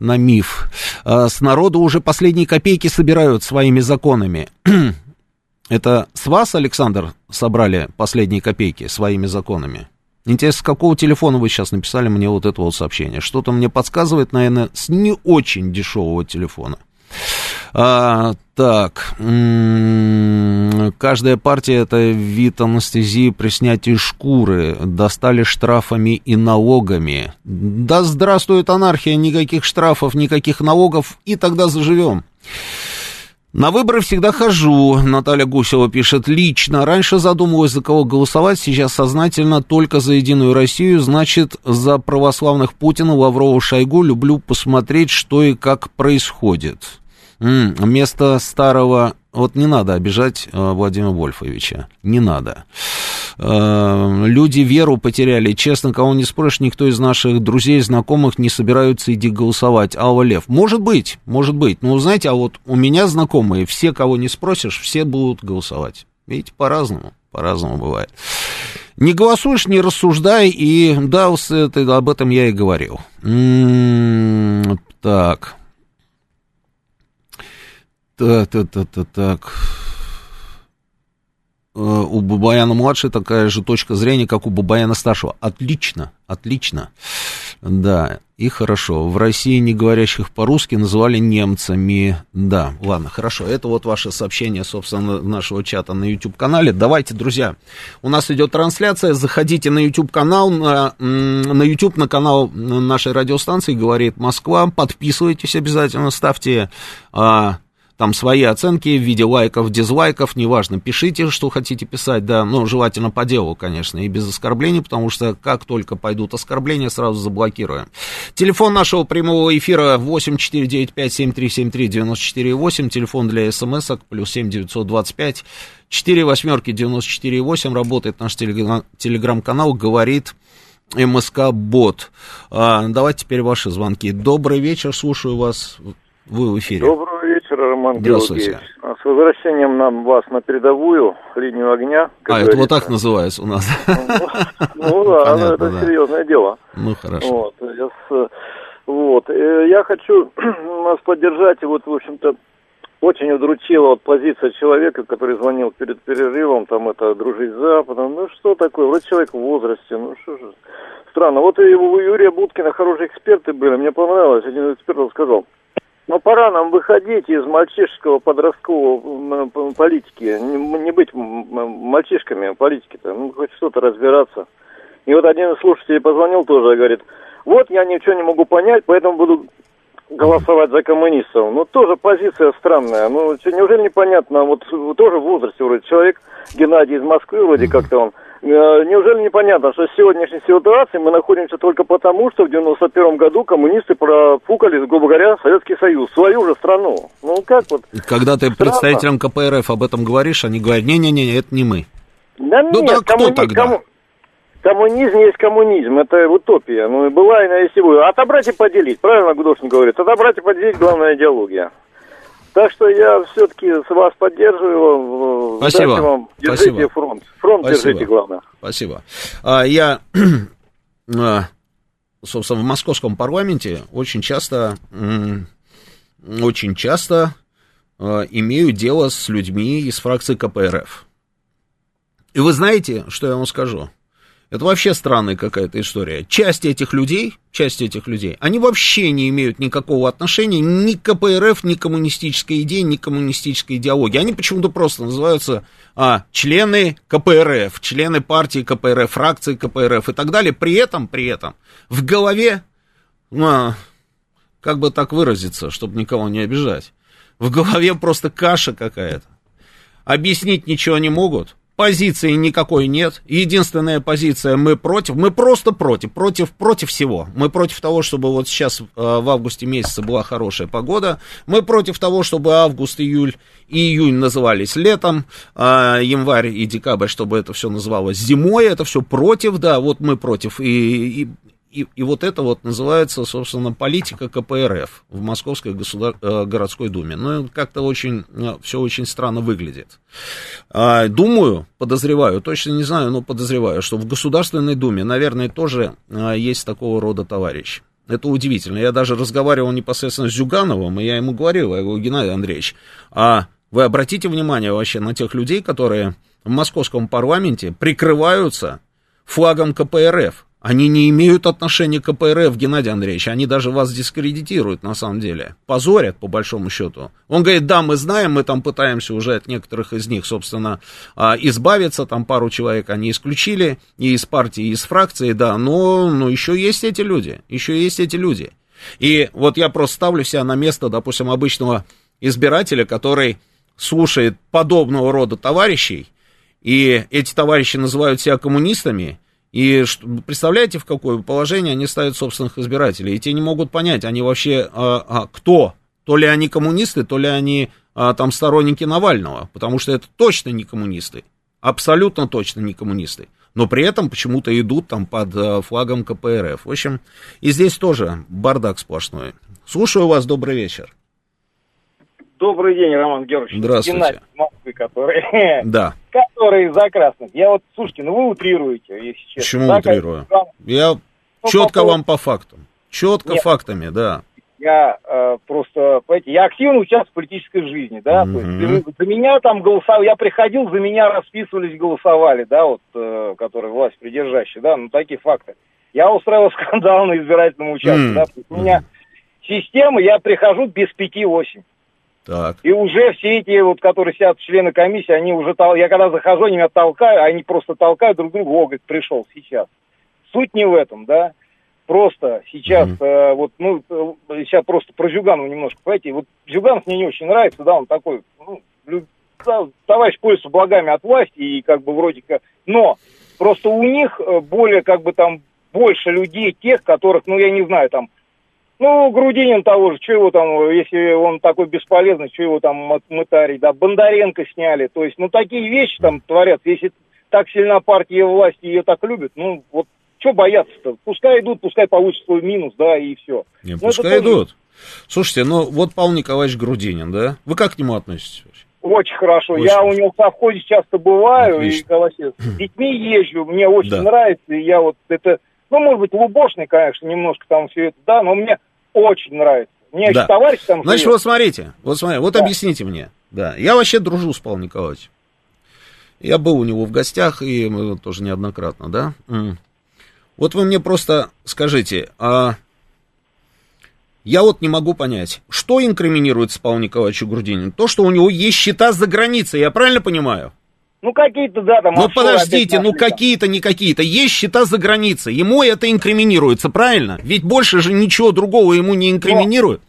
На миф. А с народа уже последние копейки собирают своими законами. *clears throat* Это с вас, Александр, собрали последние копейки своими законами? Интересно, с какого телефона вы сейчас написали мне вот это вот сообщение? Что-то мне подсказывает, наверное, с не очень дешевого телефона. А, так, каждая партия это вид анестезии при снятии шкуры. Достали штрафами и налогами. Да здравствует анархия, никаких штрафов, никаких налогов, и тогда заживем. На выборы всегда хожу, Наталья Гусева пишет, лично. Раньше задумывалась, за кого голосовать, сейчас сознательно только за Единую Россию, значит, за православных Путина, Лаврова, Шойгу. Люблю посмотреть, что и как происходит. Вместо старого... Вот не надо обижать э, Владимира Вольфовича, не надо. Э, люди веру потеряли. Честно, кого не спросишь, никто из наших друзей, знакомых не собираются идти голосовать. Алва Лев. Может быть, может быть. Но, знаете, а вот у меня знакомые, все, кого не спросишь, все будут голосовать. Видите, по-разному, по-разному бывает. Не голосуешь, не рассуждай, и да, об этом я и говорил. М-м, так. Так-так-так-так-так. Э, у Бабаяна младшей такая же точка зрения, как у Бабаяна старшего. Отлично, отлично. Да, и хорошо. В России не говорящих по-русски называли немцами. Да, ладно, хорошо. Это вот ваше сообщение, собственно, нашего чата на YouTube-канале. Давайте, друзья, у нас идет трансляция. Заходите на YouTube-канал, на, на YouTube, на канал нашей радиостанции «Говорит Москва». Подписывайтесь обязательно, ставьте... А, там свои оценки в виде лайков, дизлайков, неважно, пишите, что хотите писать, да, но желательно по делу, конечно, и без оскорблений, потому что как только пойдут оскорбления, сразу заблокируем. Телефон нашего прямого эфира 8495-7373-94-8, телефон для смс-ок, плюс 7925 4 восьмерки 94,8, работает наш телеграм-канал, говорит МСК Бот. А, давайте теперь ваши звонки. Добрый вечер, слушаю вас, вы в эфире. Вечера, Роман Здравствуйте. Георгиевич. А с возвращением нам вас на передовую линию огня. А, говорится. это вот так называется у нас. Ну, *laughs* да, это серьезное дело. Ну, хорошо. Вот, э, я хочу *clears throat* вас поддержать, вот, в общем-то, очень удручила вот позиция человека, который звонил перед перерывом, там это дружить с Западом. Ну что такое, вроде человек в возрасте, ну что же. Странно. Вот и у Юрия Будкина хорошие эксперты были, мне понравилось. Один эксперт сказал, ну пора нам выходить из мальчишеского подросткового политики, не, не быть мальчишками политики-то, ну хоть что-то разбираться. И вот один из слушателей позвонил тоже, говорит, вот я ничего не могу понять, поэтому буду голосовать за коммунистов. Ну, тоже позиция странная. Ну, неужели непонятно, вот тоже в возрасте вроде человек, Геннадий из Москвы вроде как-то он, Неужели непонятно, что в сегодняшней ситуации мы находимся только потому, что в 91 году коммунисты профукали, грубо говоря, Советский Союз, свою же страну. Ну как вот? Когда ты Странно. представителям КПРФ об этом говоришь, они говорят, не-не-не, это не мы. Да ну, нет, да, кто тогда? Кому... Коммунизм есть коммунизм, это утопия. Ну и была, и есть и будет. Отобрать и поделить, правильно Гудошник говорит? Отобрать и поделить, главная идеология. Так что я все-таки с вас поддерживаю. Спасибо. вам. Держите Спасибо. фронт. Фронт Спасибо. держите, главное. Спасибо. А, я, *clears throat* а, собственно, в московском парламенте очень часто, очень часто а, имею дело с людьми из фракции КПРФ. И вы знаете, что я вам скажу? Это вообще странная какая-то история. Часть этих людей, часть этих людей, они вообще не имеют никакого отношения ни к КПРФ, ни к коммунистической идее, ни к коммунистической идеологии. Они почему-то просто называются а, члены КПРФ, члены партии КПРФ, фракции КПРФ и так далее. При этом, при этом, в голове, а, как бы так выразиться, чтобы никого не обижать, в голове просто каша какая-то. Объяснить ничего не могут, Позиции никакой нет. Единственная позиция мы против. Мы просто против. Против, против всего. Мы против того, чтобы вот сейчас э, в августе месяце была хорошая погода. Мы против того, чтобы август, июль и июнь назывались летом. А январь и декабрь, чтобы это все называлось зимой. Это все против, да, вот мы против. И, и, и, и вот это вот называется, собственно, политика КПРФ в Московской государ... Э, городской думе. Ну, как-то очень, э, все очень странно выглядит. А, думаю, подозреваю, точно не знаю, но подозреваю, что в Государственной думе, наверное, тоже э, есть такого рода товарищ. Это удивительно. Я даже разговаривал непосредственно с Зюгановым, и я ему говорил, я говорю, Геннадий Андреевич, а вы обратите внимание вообще на тех людей, которые в московском парламенте прикрываются флагом КПРФ. Они не имеют отношения к КПРФ, Геннадий Андреевич, они даже вас дискредитируют на самом деле, позорят по большому счету. Он говорит, да, мы знаем, мы там пытаемся уже от некоторых из них, собственно, а, избавиться, там пару человек они исключили, и из партии, и из фракции, да, но, но еще есть эти люди, еще есть эти люди. И вот я просто ставлю себя на место, допустим, обычного избирателя, который слушает подобного рода товарищей, и эти товарищи называют себя коммунистами, и представляете, в какое положение они ставят собственных избирателей? И те не могут понять, они вообще а, а, кто? То ли они коммунисты, то ли они а, там сторонники Навального, потому что это точно не коммунисты, абсолютно точно не коммунисты. Но при этом почему-то идут там под а, флагом КПРФ. В общем, и здесь тоже бардак сплошной. Слушаю вас, добрый вечер. Добрый день, Роман Георгиевич. Здравствуйте. Геннадий Москвы, который... *laughs* Да. *laughs* Который за красных. Я вот, слушайте, ну вы утрируете, если честно. Почему за утрирую? Я ну, четко по... вам по фактам. Четко Нет. фактами, да. Я э, просто, понимаете, я активно участвую в политической жизни, да, mm-hmm. то есть за, за меня там голосовали, я приходил, за меня расписывались, голосовали, да, вот, э, которые власть придержащие, да, ну, такие факты. Я устраивал *laughs* скандал на избирательном участке, mm-hmm. да, у меня система, я прихожу без пяти-восемь. Так. И уже все эти, вот, которые сидят члены комиссии, они уже, тол... я когда захожу, они меня толкают, они просто толкают друг друга, о, говорит, пришел сейчас. Суть не в этом, да. Просто сейчас, mm-hmm. э, вот, ну, сейчас просто про Зюганова немножко, понимаете, вот Зюганов мне не очень нравится, да, он такой, ну, люб... товарищ пользуется благами от власти, и как бы вроде как, но просто у них э, более, как бы там, больше людей, тех, которых, ну, я не знаю, там, ну, Грудинин того же, что его там, если он такой бесполезный, что его там мытарить, да, Бондаренко сняли, то есть, ну, такие вещи там творят, если так сильно партия власти ее так любит, ну, вот, что бояться-то? Пускай идут, пускай получат свой минус, да, и все. Не, ну, пускай идут. Тоже... Слушайте, ну, вот Павел Николаевич Грудинин, да? Вы как к нему относитесь вообще? Очень хорошо. Очень я хорошо. у него в совхозе часто бываю, Отлично. и когда с детьми езжу, мне очень да. нравится, и я вот это, ну, может быть, лубошный, конечно, немножко там все это, да, но мне очень нравится. Меня Да. товарищ там Значит, живет. вот смотрите, вот смотрите, вот Да. объясните мне. Да, я вообще дружу с Павлом Николаевичем. Я был у него в гостях, и тоже неоднократно, да? Вот вы мне просто скажите, а я вот не могу понять, что инкриминируется Павлу Николаевичу Грудинину? То, что у него есть счета за границей, я правильно понимаю? Ну, какие-то, да, там... Ну подождите, ну какие-то, не какие-то. Есть счета за границей. Ему это инкриминируется, правильно? Ведь больше же ничего другого ему не инкриминируют.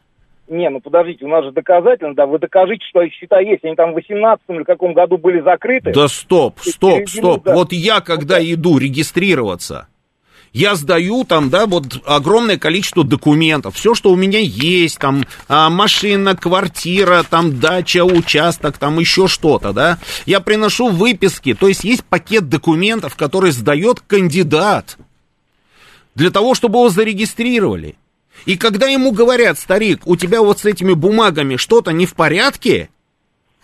Не, ну подождите, у нас же доказательно, да, вы докажите, что счета есть. Они там в 18 или каком году были закрыты. Да стоп, стоп, стоп. Вот я, когда иду регистрироваться, я сдаю там, да, вот огромное количество документов, все, что у меня есть, там, а, машина, квартира, там, дача, участок, там, еще что-то, да, я приношу выписки, то есть есть пакет документов, который сдает кандидат для того, чтобы его зарегистрировали. И когда ему говорят, старик, у тебя вот с этими бумагами что-то не в порядке,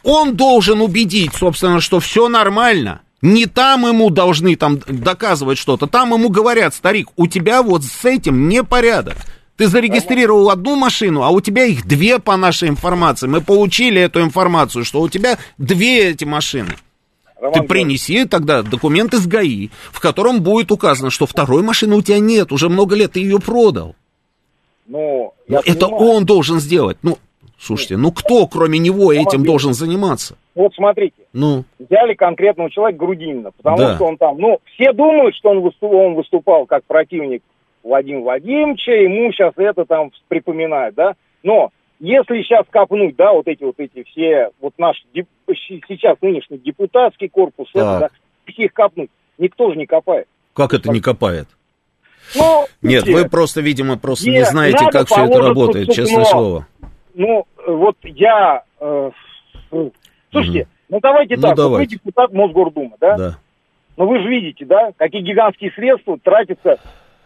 он должен убедить, собственно, что все нормально. Не там ему должны там доказывать что-то, там ему говорят, старик, у тебя вот с этим непорядок. Ты зарегистрировал одну машину, а у тебя их две по нашей информации. Мы получили эту информацию, что у тебя две эти машины. Роман Ты принеси тогда документ из ГАИ, в котором будет указано, что второй машины у тебя нет, уже много лет ты ее продал. Ну, Но я это понимаю. он должен сделать. Ну, слушайте, ну кто, кроме него, этим Георгиевич. должен заниматься? Вот смотрите, Ну, взяли конкретного человека Грудинина, потому Да. что он там, ну, все думают, что он выступал, он выступал как противник Владимира Владимировича, ему сейчас это там припоминают, да, но если сейчас копнуть, да, вот эти вот эти все, вот наш деп- сейчас нынешний депутатский корпус, это, Так. да, если их копнуть, никто же не копает. как это не копает? Ну, Нет, слушайте, вы просто, видимо, просто не Нет, знаете, надо как все это работает, честное слово. Ну, вот я... э, слушайте, ну давайте Ну, так, вот вы давайте. депутат Мосгордумы, да? Да. Но вы же видите, да, какие гигантские средства тратятся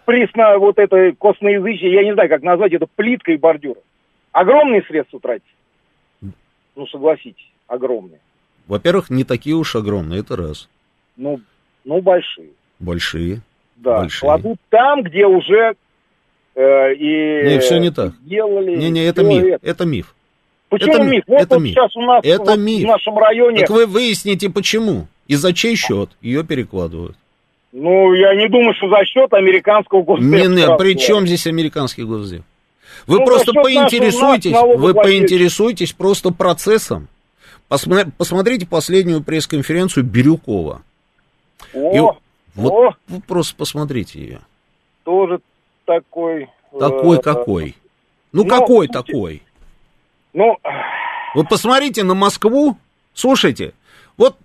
присно вот это косноязычие, я не знаю, как назвать это, плитка и бордюры. Огромные средства тратятся. Ну, согласитесь, огромные. Во-первых, не такие уж огромные, это раз. Ну, ну большие. Большие. Да, Большие. кладут там, где уже и... Не, всё не так. Делали. Не-не, это всё миф, это. это миф. Почему Это ми- миф? Вот, это вот миф. сейчас у нас Это вот миф. в нашем районе... Так вы выясните, почему. И за чей счет ее перекладывают. Ну, я не думаю, что за счет американского госдепа. Не, не, при чем здесь американский госдеп? Вы Ну, просто поинтересуйтесь, вы поинтересуйтесь просто процессом. Посма- Посмотрите последнюю пресс-конференцию Бирюкова. О, И вот о, вы просто посмотрите ее. тоже такой... э, Такой какой. Ну, ну, какой такой? Ну, Вы посмотрите на Москву. Слушайте, вот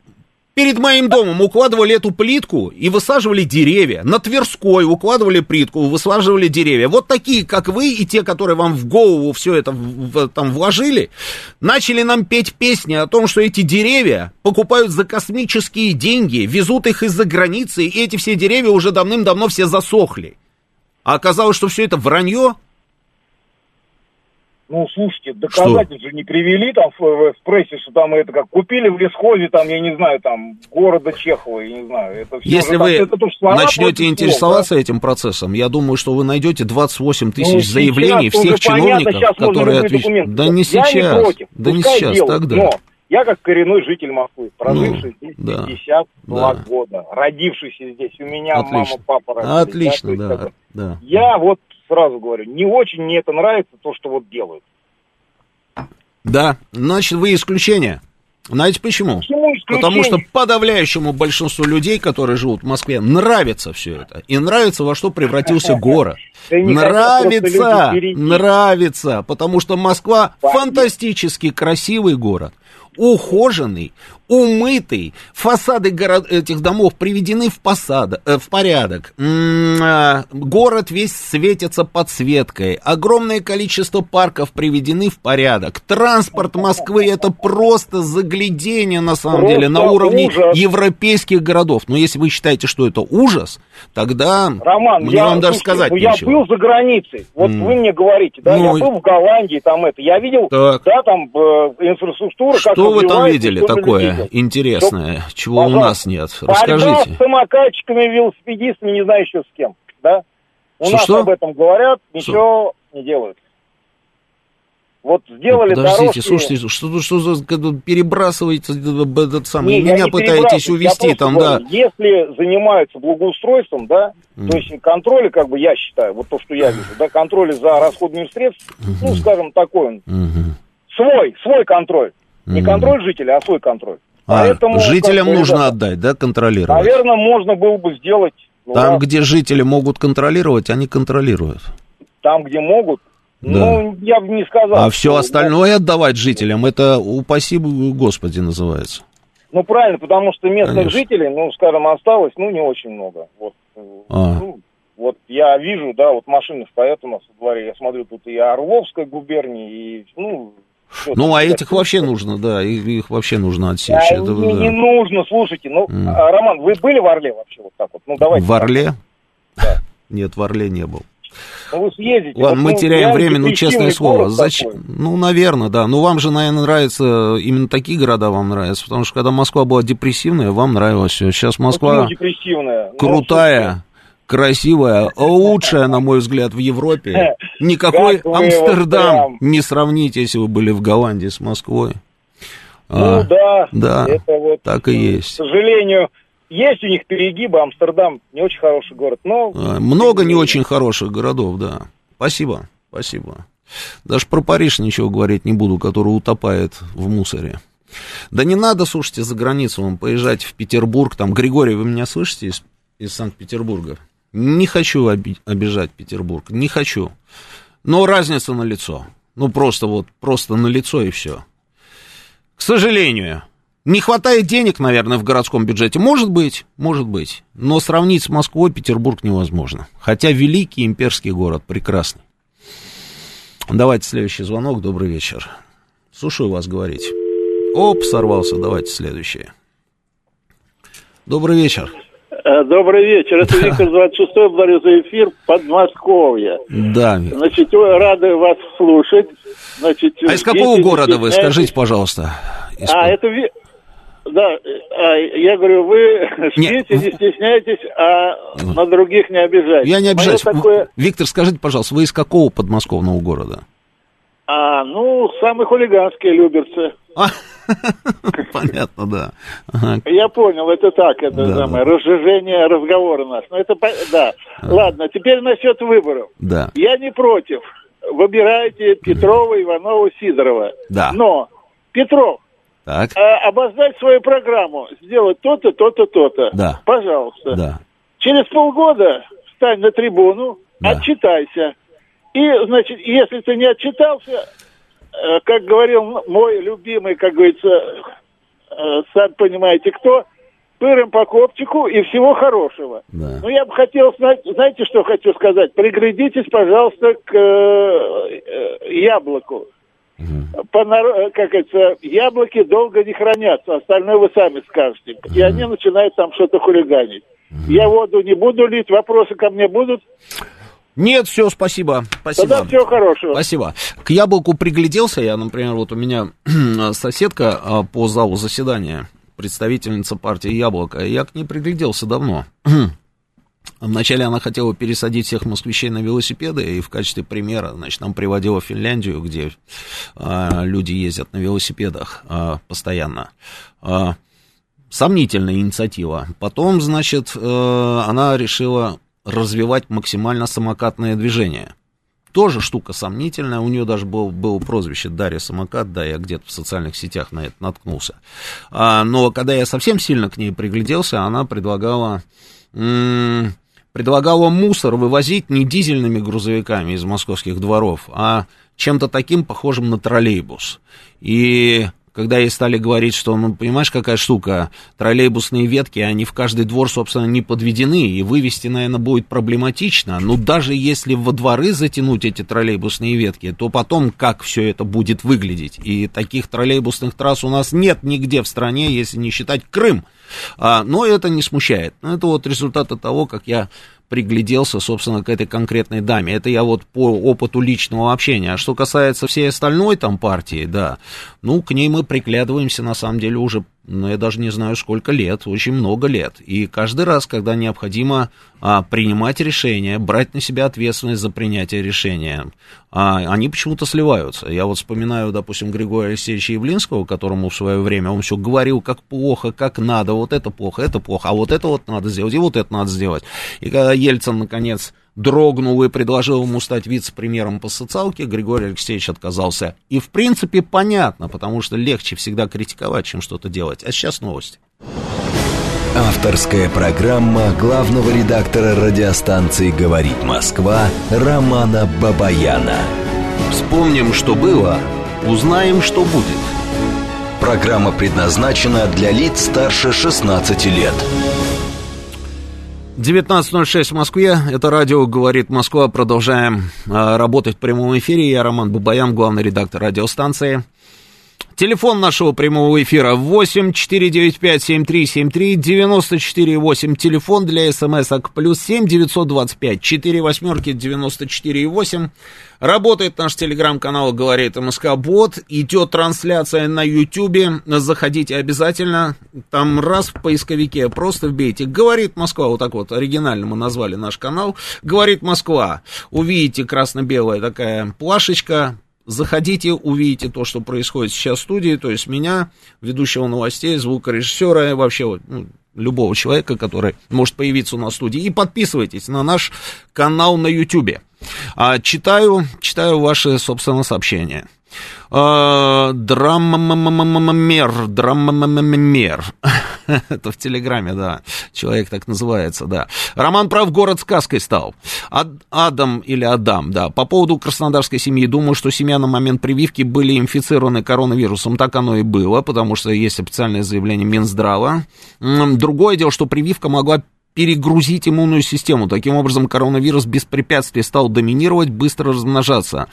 перед моим домом укладывали эту плитку и высаживали деревья. На Тверской укладывали плитку, высаживали деревья. Вот такие, как вы, и те, которые вам в голову все это в- там вложили, начали нам петь песни о том, что эти деревья покупают за космические деньги, везут их из-за границы, и эти все деревья уже давным-давно все засохли. А оказалось, что все это вранье. ну, слушайте, доказательств же не привели там в, в прессе, что там это как купили в лесхозе, там, я не знаю, там, города Чехова, я не знаю. Это всё Если же вы так- это слова начнете интересоваться этим процессом, я думаю, что вы найдете 28 тысяч Ну, заявлений всех понятно, чиновников, которые отвечают. Да не. Я сейчас, не против, да не сейчас, делают, тогда. Но я как коренной житель Москвы, проживший Ну, здесь да, 52 да. года, родившийся здесь, у меня Отлично. мама, папа родились, Отлично, да, да, как да. Я вот сразу говорю, не очень мне это нравится, то, что вот делают. Да, значит, вы исключение. Знаете почему? Почему исключение? Потому что подавляющему большинству людей, которые живут в Москве, нравится все это. И нравится, во что превратился *laughs* город. Нравится, нравится, потому что Москва фантастически красивый город. Ухоженный, умытый, фасады город, этих домов приведены в, посада, э, в порядок. М, а, город весь светится подсветкой. Огромное количество парков приведены в порядок. Транспорт Москвы это просто заглядение на самом Просто деле на уровне ужас. европейских городов. Но если вы считаете, что это ужас, тогда Роман, мне я, вам даже слушайте, сказать ну, я нечего. был за границей. Вот М. вы мне говорите, да, Ну, я был в Голландии, там это. Я видел, Так. да, там э, инфраструктура, Что вы там видели такое видел. интересное, чего у нас нет? Расскажите. с самокатчиками, велосипедистами, не знаю еще с кем, да? У Что, нас что? об этом говорят, ничего не делают. Вот сделали Подождите, дорожки... слушайте, что, что за перебрасываете этот самый, Не, меня не пытаетесь увести там, просто да. говорю, Если занимаются благоустройством, да, Мгм. то есть контроль, как бы я считаю, вот то, что я вижу, да, контроль за расходными средствами, ну, скажем, такой он, Мгм. свой, свой контроль. Не Мгм. контроль жителя, а свой контроль. А, Поэтому, жителям как бы, нужно отдать, да, контролировать? Наверное, можно было бы сделать ну, Там, раз, где жители могут контролировать, они контролируют. там, где могут. Да. Ну, я бы не сказал. А все остальное отдавать жителям, это упаси Господи называется. Ну, правильно, потому что местных Конечно. жителей, ну, скажем, осталось, ну, не очень много. Вот, э, А. ну, вот я вижу, да, вот машины стоят у нас во дворе, я смотрю, тут и Орловская губерния, и, ну... Ну, а этих вообще нужно, да, их, их вообще нужно отсечь. А, Это, не, да. не нужно, слушайте, ну, а, Роман, вы были в Орле вообще вот так вот? Ну, давайте. В Орле? Да. Нет, в Орле не был. Ну, вы съездите. Ладно, Вот, мы ну, теряем время, ну, честное слово. Зачем? такой. Ну, наверное, да. Ну, вам же, наверное, нравятся именно такие города вам нравятся, потому что когда Москва была депрессивная, вам нравилось все. Сейчас Москва Почему депрессивная? Ну, крутая, красивая, лучшая, на мой взгляд, в Европе. *laughs* Никакой Амстердам не сравните, если вы были в Голландии с Москвой. Ну, А, да. да, Это вот, так и э, есть. К сожалению, есть у них перегибы. Амстердам не очень хороший город, но... А, Много не очень хороших городов, да. Спасибо, спасибо. Даже про Париж ничего говорить не буду, который утопает в мусоре. Да не надо, слушайте, за границу вам поезжать в Петербург. Там, Григорий, вы меня слышите из, из Санкт-Петербурга? Не хочу оби- обижать Петербург, не хочу. Но разница на лицо. Ну, просто вот, просто на лицо и все. К сожалению, не хватает денег, наверное, в городском бюджете. Может быть, может быть. Но сравнить с Москвой Петербург невозможно. Хотя великий имперский город, прекрасный. Давайте следующий звонок. Добрый вечер. Слушаю вас говорить. Оп, сорвался. Давайте следующее. Добрый вечер. Э, Добрый вечер. Это Виктор 26 благодарю за эфир Подмосковье. Да. Значит, рады вас слушать. Значит, А из какого города вы? Скажите, пожалуйста. Из А, это... Да, а, я говорю, вы Не, ждите, не стесняйтесь, а на других не обижайтесь. Я не обижаюсь. такое... Виктор, скажите, пожалуйста, вы из какого подмосковного города? А, ну, самые хулиганские люберцы. А, *laughs* Понятно, да. Ага. Я понял, это так, это Да, самое, да. разжижение разговора нас. Ну, это, да. Ладно, теперь насчет выборов. Да. Я не против. Выбирайте Петрова, Иванова, Сидорова. Да. Но, Петров, Так. а, обозначь свою программу, сделать то-то, то-то, то-то. Да. Пожалуйста. Да. Через полгода встань на трибуну, Да. отчитайся. И, значит, если ты не отчитался, э, как говорил мой любимый, как говорится, э, сами понимаете кто, пырым по копчику и всего хорошего. Да. Ну, я бы хотел знать, знаете, что хочу сказать? Приглядитесь, пожалуйста, к э, э, яблоку. По э, как говорится, яблоки долго не хранятся, остальное вы сами скажете. И они начинают там что-то хулиганить. Я воду не буду лить, вопросы ко мне будут. Нет, все, спасибо. Спасибо. Тогда всего хорошего. Спасибо. К яблоку пригляделся я, например, вот у меня *clears throat* соседка а, по залу заседания, представительница партии Яблоко, я к ней пригляделся давно. *clears throat* Вначале она хотела пересадить всех москвичей на велосипеды, и в качестве примера, значит, нам приводила Финляндию, где а, люди ездят на велосипедах а, постоянно. А, сомнительная инициатива. Потом, значит, э, она решила развивать максимально самокатное движение. Тоже штука сомнительная. У нее даже был, было прозвище Дарья Самокат, да, я где-то в социальных сетях на это наткнулся. А, но когда я совсем сильно к ней пригляделся, она предлагала, м, предлагала мусор вывозить не дизельными грузовиками из московских дворов, а чем-то таким похожим на троллейбус. И когда ей стали говорить, что, ну, понимаешь, какая штука, троллейбусные ветки, они в каждый двор, собственно, не подведены, и вывести, наверное, будет проблематично, но даже если во дворы затянуть эти троллейбусные ветки, то потом как все это будет выглядеть? И таких троллейбусных трасс у нас нет нигде в стране, если не считать Крым. А, но это не смущает. Это вот результаты того, как я пригляделся, собственно, к этой конкретной даме. Это я вот по опыту личного общения. А что касается всей остальной там партии, да, ну, к ней мы приглядываемся, на самом деле, уже ну, я даже не знаю, сколько лет, очень много лет. И каждый раз, когда необходимо а, принимать решения, брать на себя ответственность за принятие решения, а, они почему-то сливаются. Я вот вспоминаю, допустим, Григория Алексеевича Явлинского, которому в свое время он все говорил, как плохо, как надо, вот это плохо, это плохо, а вот это вот надо сделать, и вот это надо сделать. И когда Ельцин, наконец, дрогнул и предложил ему стать вице-премьером по социалке, Григорий Алексеевич отказался. И, в принципе, понятно, потому что легче всегда критиковать, чем что-то делать. А сейчас новости. Авторская программа главного редактора радиостанции «Говорит Москва» Романа Бабаяна. Вспомним, что было, узнаем, что будет. Программа предназначена для лиц старше 16 лет. 19.06 в Москве. Это радио «Говорит Москва». Продолжаем э, работать в прямом эфире. Я Роман Бабаян, главный редактор радиостанции. Телефон нашего прямого эфира 8 495 7373 94 8. Телефон для смс-ок плюс 7 925 4 восьмерки 94 8. Работает наш телеграм-канал «Говорит МСК Бот». Идет трансляция на Ютьюбе. Заходите обязательно. Там раз в поисковике просто вбейте «Говорит Москва». Вот так вот оригинально мы назвали наш канал. «Говорит Москва». Увидите красно-белая такая плашечка Заходите, увидите то, что происходит сейчас в студии, то есть меня, ведущего новостей, звукорежиссера, вообще ну, любого человека, который может появиться у нас в студии. И подписывайтесь на наш канал на YouTube. А, читаю, читаю ваши, собственно, сообщения. Драммер, драммер. *laughs* Это в Телеграме, да. Человек так называется, да. Роман прав, город сказкой стал. Ад, Адам или Адам, да. По поводу краснодарской семьи, думаю, что семья на момент прививки были инфицированы коронавирусом. Так оно и было, потому что есть официальное заявление Минздрава. Другое дело, что прививка могла перегрузить иммунную систему. Таким образом, коронавирус без препятствий стал доминировать, быстро размножаться.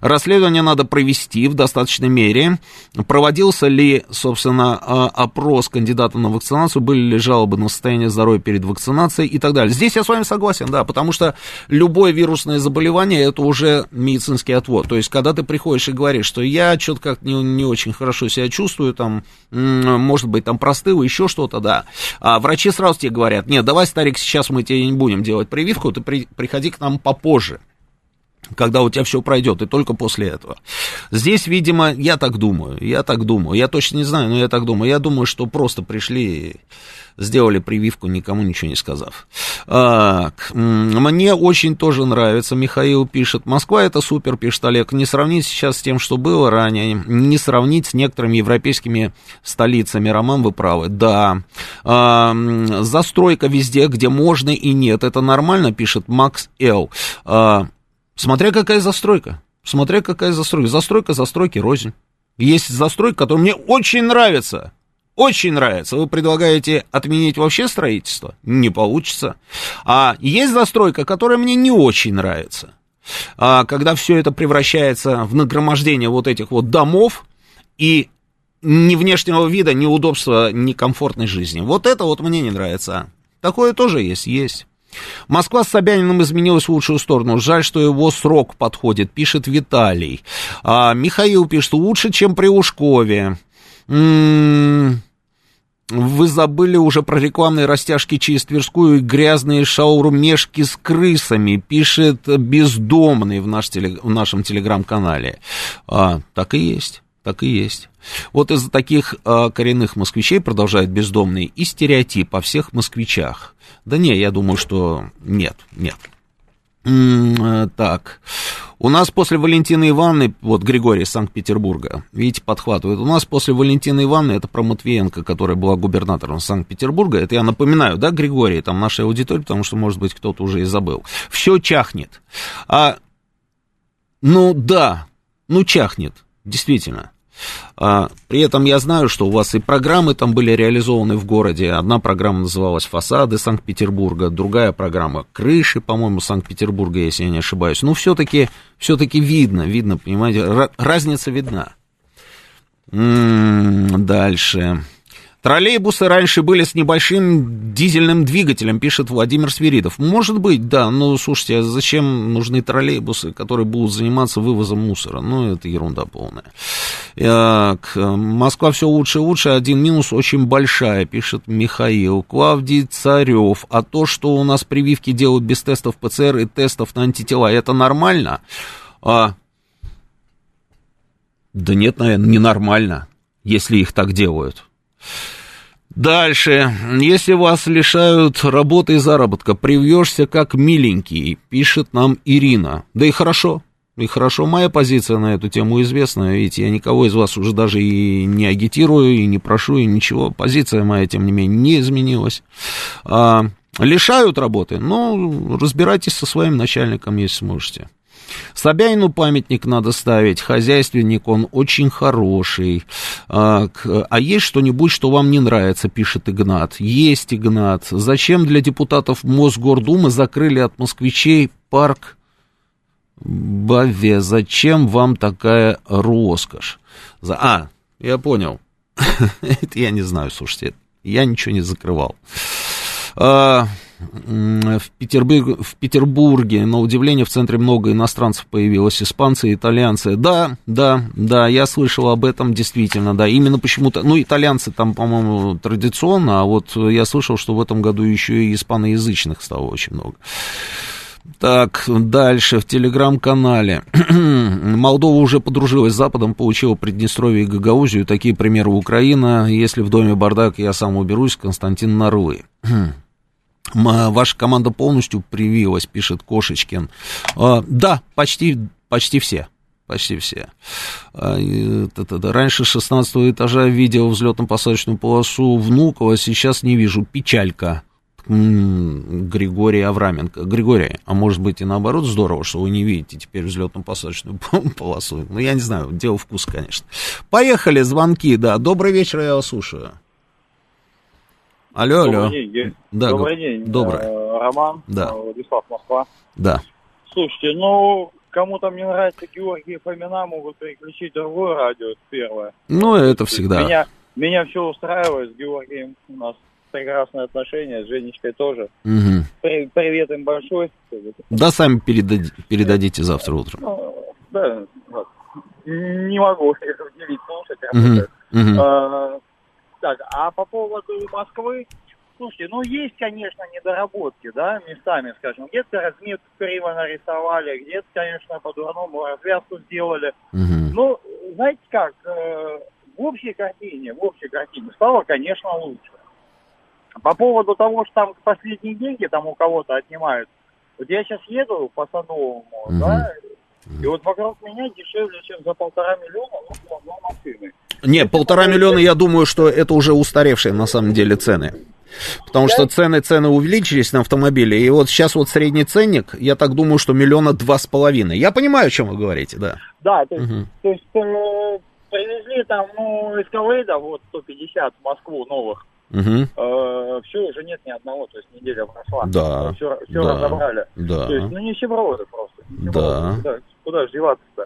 Расследование надо провести в достаточной мере. Проводился ли, собственно, а, опрос кандидата на вакцинацию, были ли жалобы на состояние здоровья перед вакцинацией и так далее. Здесь я с вами согласен, да, потому что любое вирусное заболевание это уже медицинский отвод. То есть, когда ты приходишь и говоришь, что я что-то как не, не очень хорошо себя чувствую, там, может быть, там простыл, еще что-то, да. А врачи сразу тебе говорят, нет, давай давай, старик, сейчас мы тебе не будем делать прививку, ты при, приходи к нам попозже когда у тебя все пройдет, и только после этого. Здесь, видимо, я так думаю, я так думаю, я точно не знаю, но я так думаю. Я думаю, что просто пришли, сделали прививку, никому ничего не сказав. Так, мне очень тоже нравится, Михаил пишет, Москва это супер, пишет Олег, не сравнить сейчас с тем, что было ранее, не сравнить с некоторыми европейскими столицами, Роман, вы правы, да. А, застройка везде, где можно и нет, это нормально, пишет Макс Л. А, Смотря какая застройка. Смотря какая застройка. Застройка, застройки рознь. Есть застройка, которая мне очень нравится. Очень нравится. Вы предлагаете отменить вообще строительство? Не получится. А есть застройка, которая мне не очень нравится. А когда все это превращается в нагромождение вот этих вот домов и ни внешнего вида, ни удобства, ни комфортной жизни. Вот это вот мне не нравится. Такое тоже есть, есть. Москва с Собяниным изменилась в лучшую сторону. Жаль, что его срок подходит, пишет Виталий. А, Михаил пишет, лучше, чем при Ушкове. М-м-м. Вы забыли уже про рекламные растяжки через Тверскую и грязные шаурмешки с крысами, пишет бездомный в, наш теле, в нашем телеграм-канале. А, так и есть, так и есть. Вот из-за таких а, коренных москвичей продолжает бездомный и стереотип о всех москвичах. Да не, я думаю, что нет, нет. М-м, так, у нас после Валентины Ивановны, вот Григорий из Санкт-Петербурга, видите, подхватывает, у нас после Валентины Ивановны, это про Матвиенко, которая была губернатором Санкт-Петербурга, это я напоминаю, да, Григорий, там нашей аудитории, потому что, может быть, кто-то уже и забыл. Все чахнет. А, ну да, ну чахнет, действительно. А, при этом я знаю, что у вас и программы там были реализованы в городе. Одна программа называлась «Фасады Санкт-Петербурга», другая программа «Крыши», по-моему, Санкт-Петербурга, если я не ошибаюсь. Ну, все-таки все видно, видно, понимаете, разница видна. М-м, дальше. Троллейбусы раньше были с небольшим дизельным двигателем, пишет Владимир Свиридов. Может быть, да, но слушайте, а зачем нужны троллейбусы, которые будут заниматься вывозом мусора? Ну, это ерунда полная. Так, Москва все лучше и лучше, один минус очень большая, пишет Михаил. Клавдий Царев. А то, что у нас прививки делают без тестов ПЦР и тестов на антитела, это нормально? А... Да нет, наверное, ненормально, если их так делают. Дальше. Если вас лишают работы и заработка, привьешься как миленький, пишет нам Ирина. Да и хорошо. И хорошо, моя позиция на эту тему известна, ведь я никого из вас уже даже и не агитирую, и не прошу, и ничего. Позиция моя, тем не менее, не изменилась. А, лишают работы, ну, разбирайтесь со своим начальником, если сможете. Собянину памятник надо ставить, хозяйственник он очень хороший. А, а есть что-нибудь, что вам не нравится, пишет Игнат. Есть, Игнат. Зачем для депутатов Мосгордумы закрыли от москвичей парк Баве? Зачем вам такая роскошь? За... А, я понял. *laughs* Это я не знаю, слушайте, я ничего не закрывал. В, Петербург, в Петербурге, на удивление, в центре много иностранцев появилось, испанцы, итальянцы. Да, да, да, я слышал об этом, действительно, да, именно почему-то, ну, итальянцы там, по-моему, традиционно, а вот я слышал, что в этом году еще и испаноязычных стало очень много. Так, дальше, в телеграм-канале. *clears throat* Молдова уже подружилась с Западом, получила Приднестровье и Гагаузию. Такие примеры Украина. Если в доме бардак, я сам уберусь. Константин Нарлы. *clears throat* Ваша команда полностью привилась, пишет Кошечкин. А, да, почти, почти все. Почти все. А, раньше 16 этажа видел взлетно-посадочную полосу Внуково, сейчас не вижу. Печалька. Григорий Авраменко. Григорий, а может быть и наоборот здорово, что вы не видите теперь взлетно-посадочную *laughs* полосу. Ну, я не знаю, дело вкуса, конечно. Поехали, звонки, да. Добрый вечер, я вас слушаю. Алло, алло. Добрый день. Да, Добрый день. Добрый. Э, Роман. Да. э, Владислав, Москва. Да. Слушайте, ну, кому-то мне нравится Георгий Фомина, могут переключить другое радио, первое. Ну, это всегда. Меня, меня все устраивает с Георгием. У нас прекрасные отношения, с Женечкой тоже. Угу. При- привет им большой. Да, сами передади- передадите завтра утром. Ну, да, не могу их уделить слушать. А, так, а по поводу Москвы, слушайте, ну есть, конечно, недоработки, да, местами, скажем. Где-то разметку криво нарисовали, где-то, конечно, по-дурному развязку сделали. Мгм. Ну, знаете как, э, в общей картине, в общей картине стало, конечно, лучше. По поводу того, что там последние деньги там у кого-то отнимают, вот я сейчас еду по Садовому, Мгм. да, и вот вокруг меня дешевле, чем за полтора миллиона, ну, одной машины. Не, полтора миллиона, я думаю, что это уже устаревшие на самом деле цены. Потому что цены, цены увеличились на автомобили, и вот сейчас вот средний ценник, я так думаю, что миллиона два с половиной. Я понимаю, о чем вы говорите, да. Да, то есть, Мгм. то есть э, привезли там, ну, эскалейдов, вот 150 в Москву новых, Мгм. все, уже нет ни одного, то есть неделя прошла. Да, Все, да, разобрали. да. То есть, ну, нищеброды просто. нищеброды. Да. Куда, куда же деваться-то?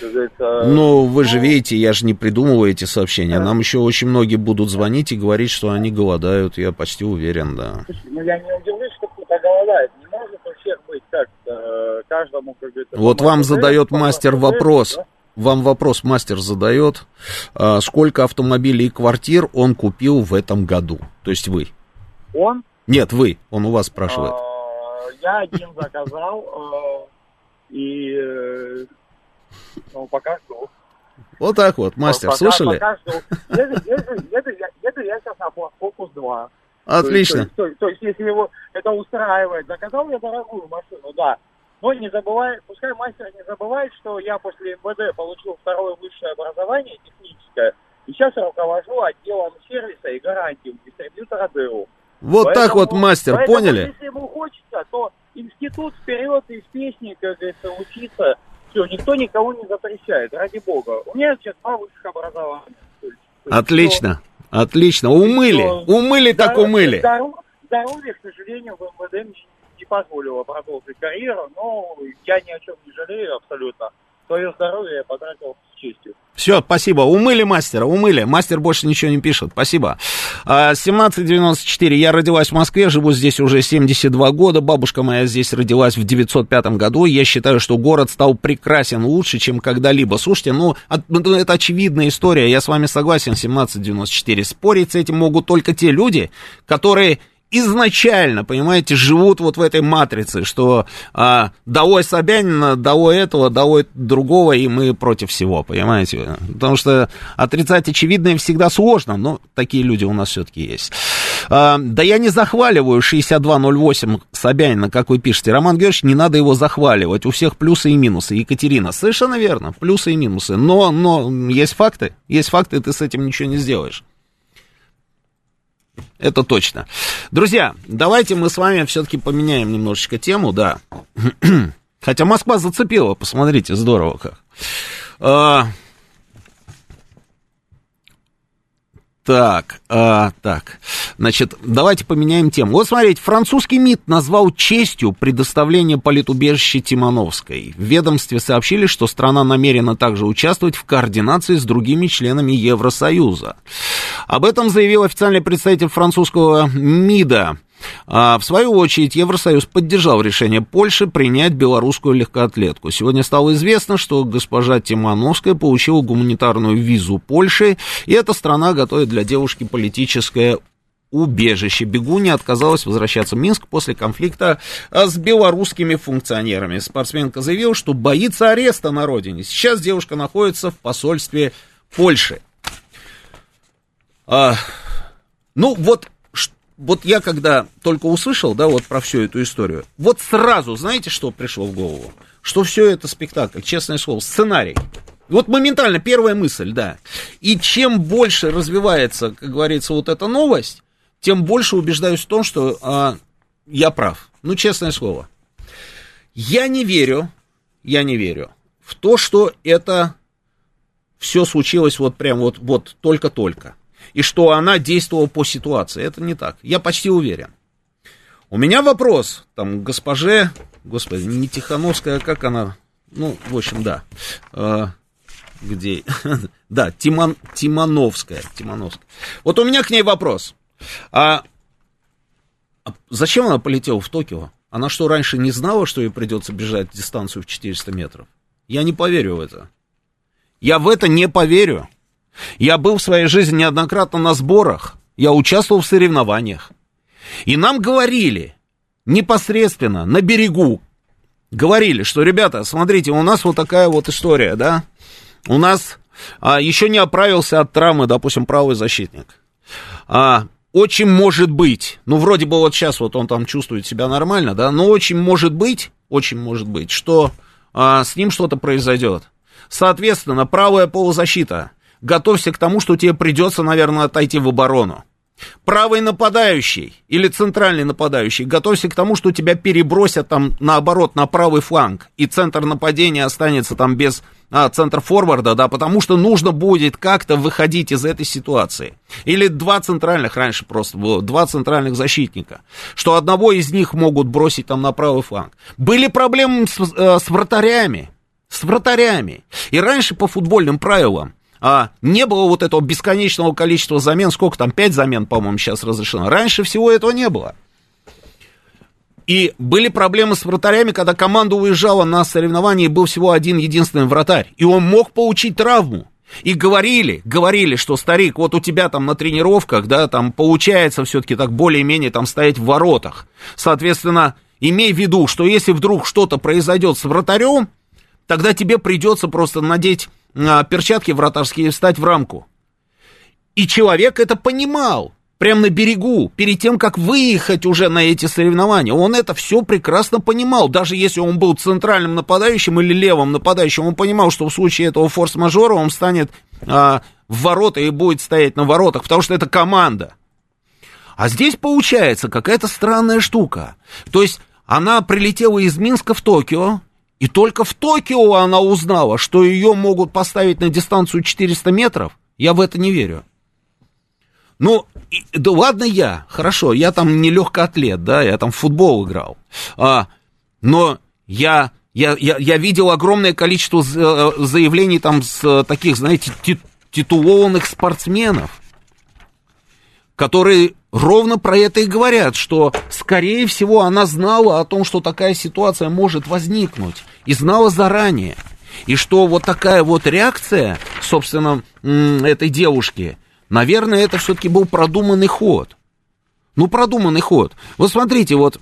Говорится, Ну, вы же видите, я же не придумываю эти сообщения. Нам еще очень многие будут звонить и говорить, что они голодают. Я почти уверен, да. слушай, ну, я не удивлюсь, что кто-то голодает. Не может у всех быть как э, каждому, как говорится... Вот вам задает мастер вопрос. да? Вам вопрос мастер задает, а, сколько автомобилей и квартир он купил в этом году? То есть вы. Он Нет, вы. Он у вас спрашивает. Э, Я один заказал, э, и э, ну, пока жду. Вот так вот, мастер, Пока- слышали? Пока жду. Еду, еду, еду, я, еду я сейчас на Фокус 2. Отлично. То есть, то, есть- то есть, если его это устраивает, заказал я дорогую машину, да. Но не забывай, пускай мастер не забывает, что я после МВД получил второе высшее образование техническое, и сейчас я руковожу отделом сервиса и гарантий у дистрибьютора ДЭУ. Вот так Поэтому- вот, мастер, поэтому, поняли? Если ему хочется, то институт вперед из песни, как говорится, учиться. Все, никто никого не запрещает, ради бога. У меня сейчас два высших образования. То есть Отлично. Отлично. Умыли. Всё. Умыли так Здоровье- умыли. здоров- Здоровье, к сожалению, в МВД не позволило продолжить карьеру, но я ни о чем не жалею абсолютно. Свое здоровье я потратил с честью. Все, спасибо. Умыли мастера, умыли. Мастер больше ничего не пишет. Спасибо. 1794. А, я родилась в Москве, живу здесь уже 72 года. Бабушка моя здесь родилась в 905 году. Я считаю, что город стал прекрасен лучше, чем когда-либо. Слушайте, ну, ну, это очевидная история. Я с вами согласен, 1794. Спорить с этим могут только те люди, которые изначально, понимаете, живут вот в этой матрице, что а, долой Собянина, долой этого, долой другого, и мы против всего, понимаете? Потому что отрицать очевидное всегда сложно, но такие люди у нас все-таки есть. А, да я не захваливаю 6208 Собянина, как вы пишете. Роман Георгиевич, не надо его захваливать. У всех плюсы и минусы. Екатерина, совершенно верно, плюсы и минусы. Но, но есть факты, есть факты, ты с этим ничего не сделаешь. Это точно. Друзья, давайте мы с вами все-таки поменяем немножечко тему, да. *clears throat* Хотя Москва зацепила, посмотрите, здорово как. А, Так, а, так, значит, давайте поменяем тему. Вот смотрите, французский МИД назвал честью предоставление политубежища Тимановской. В ведомстве сообщили, что страна намерена также участвовать в координации с другими членами Евросоюза. Об этом заявил официальный представитель французского МИДа а, в свою очередь, Евросоюз поддержал решение Польши принять белорусскую легкоатлетку. Сегодня стало известно, что госпожа Тимановская получила гуманитарную визу Польши, и эта страна готовит для девушки политическое убежище. Бегуня отказалась возвращаться в Минск после конфликта а, с белорусскими функционерами. Спортсменка заявила, что боится ареста на родине. Сейчас девушка находится в посольстве Польши. А, ну, вот вот я когда только услышал, да, вот про всю эту историю, вот сразу, знаете, что пришло в голову? Что все это спектакль, честное слово, сценарий. Вот моментально первая мысль, да. И чем больше развивается, как говорится, вот эта новость, тем больше убеждаюсь в том, что а, я прав. Ну, честное слово. Я не верю, я не верю в то, что это все случилось вот прям вот, вот только-только и что она действовала по ситуации. Это не так. Я почти уверен. У меня вопрос, там, госпоже, господи, не Тихановская, а как она, ну, в общем, да, э, где, *laughs* да, Тимон, Тимановская, Тимановская. Вот у меня к ней вопрос. А, а зачем она полетела в Токио? Она что, раньше не знала, что ей придется бежать дистанцию в 400 метров? Я не поверю в это. Я в это не поверю. Я был в своей жизни неоднократно на сборах, я участвовал в соревнованиях. И нам говорили, непосредственно, на берегу, говорили, что, ребята, смотрите, у нас вот такая вот история, да, у нас а, еще не оправился от травмы, допустим, правый защитник. А, очень может быть, ну, вроде бы вот сейчас вот он там чувствует себя нормально, да, но очень может быть, очень может быть, что а, с ним что-то произойдет. Соответственно, правая полузащита готовься к тому, что тебе придется, наверное, отойти в оборону. Правый нападающий или центральный нападающий, готовься к тому, что тебя перебросят там наоборот на правый фланг, и центр нападения останется там без а, центр форварда, да, потому что нужно будет как-то выходить из этой ситуации. Или два центральных, раньше просто было, два центральных защитника, что одного из них могут бросить там на правый фланг. Были проблемы с, э, с вратарями, с вратарями. И раньше по футбольным правилам а, не было вот этого бесконечного количества замен, сколько там, 5 замен, по-моему, сейчас разрешено. Раньше всего этого не было. И были проблемы с вратарями, когда команда уезжала на соревнования, и был всего один единственный вратарь. И он мог получить травму. И говорили, говорили, что старик, вот у тебя там на тренировках, да, там получается все-таки так более-менее там стоять в воротах. Соответственно, имей в виду, что если вдруг что-то произойдет с вратарем, тогда тебе придется просто надеть перчатки вратарские встать в рамку. И человек это понимал, прямо на берегу, перед тем, как выехать уже на эти соревнования. Он это все прекрасно понимал. Даже если он был центральным нападающим или левым нападающим, он понимал, что в случае этого форс-мажора он станет а, в ворота и будет стоять на воротах, потому что это команда. А здесь получается какая-то странная штука. То есть она прилетела из Минска в Токио, и только в Токио она узнала, что ее могут поставить на дистанцию 400 метров. Я в это не верю. Ну, и, да ладно я, хорошо, я там не легкоатлет, да, я там в футбол играл. А, но я Я, я, я видел огромное количество заявлений там с таких, знаете, титулованных спортсменов, которые ровно про это и говорят, что, скорее всего, она знала о том, что такая ситуация может возникнуть, и знала заранее. И что вот такая вот реакция, собственно, этой девушки, наверное, это все-таки был продуманный ход. Ну, продуманный ход. Вот смотрите, вот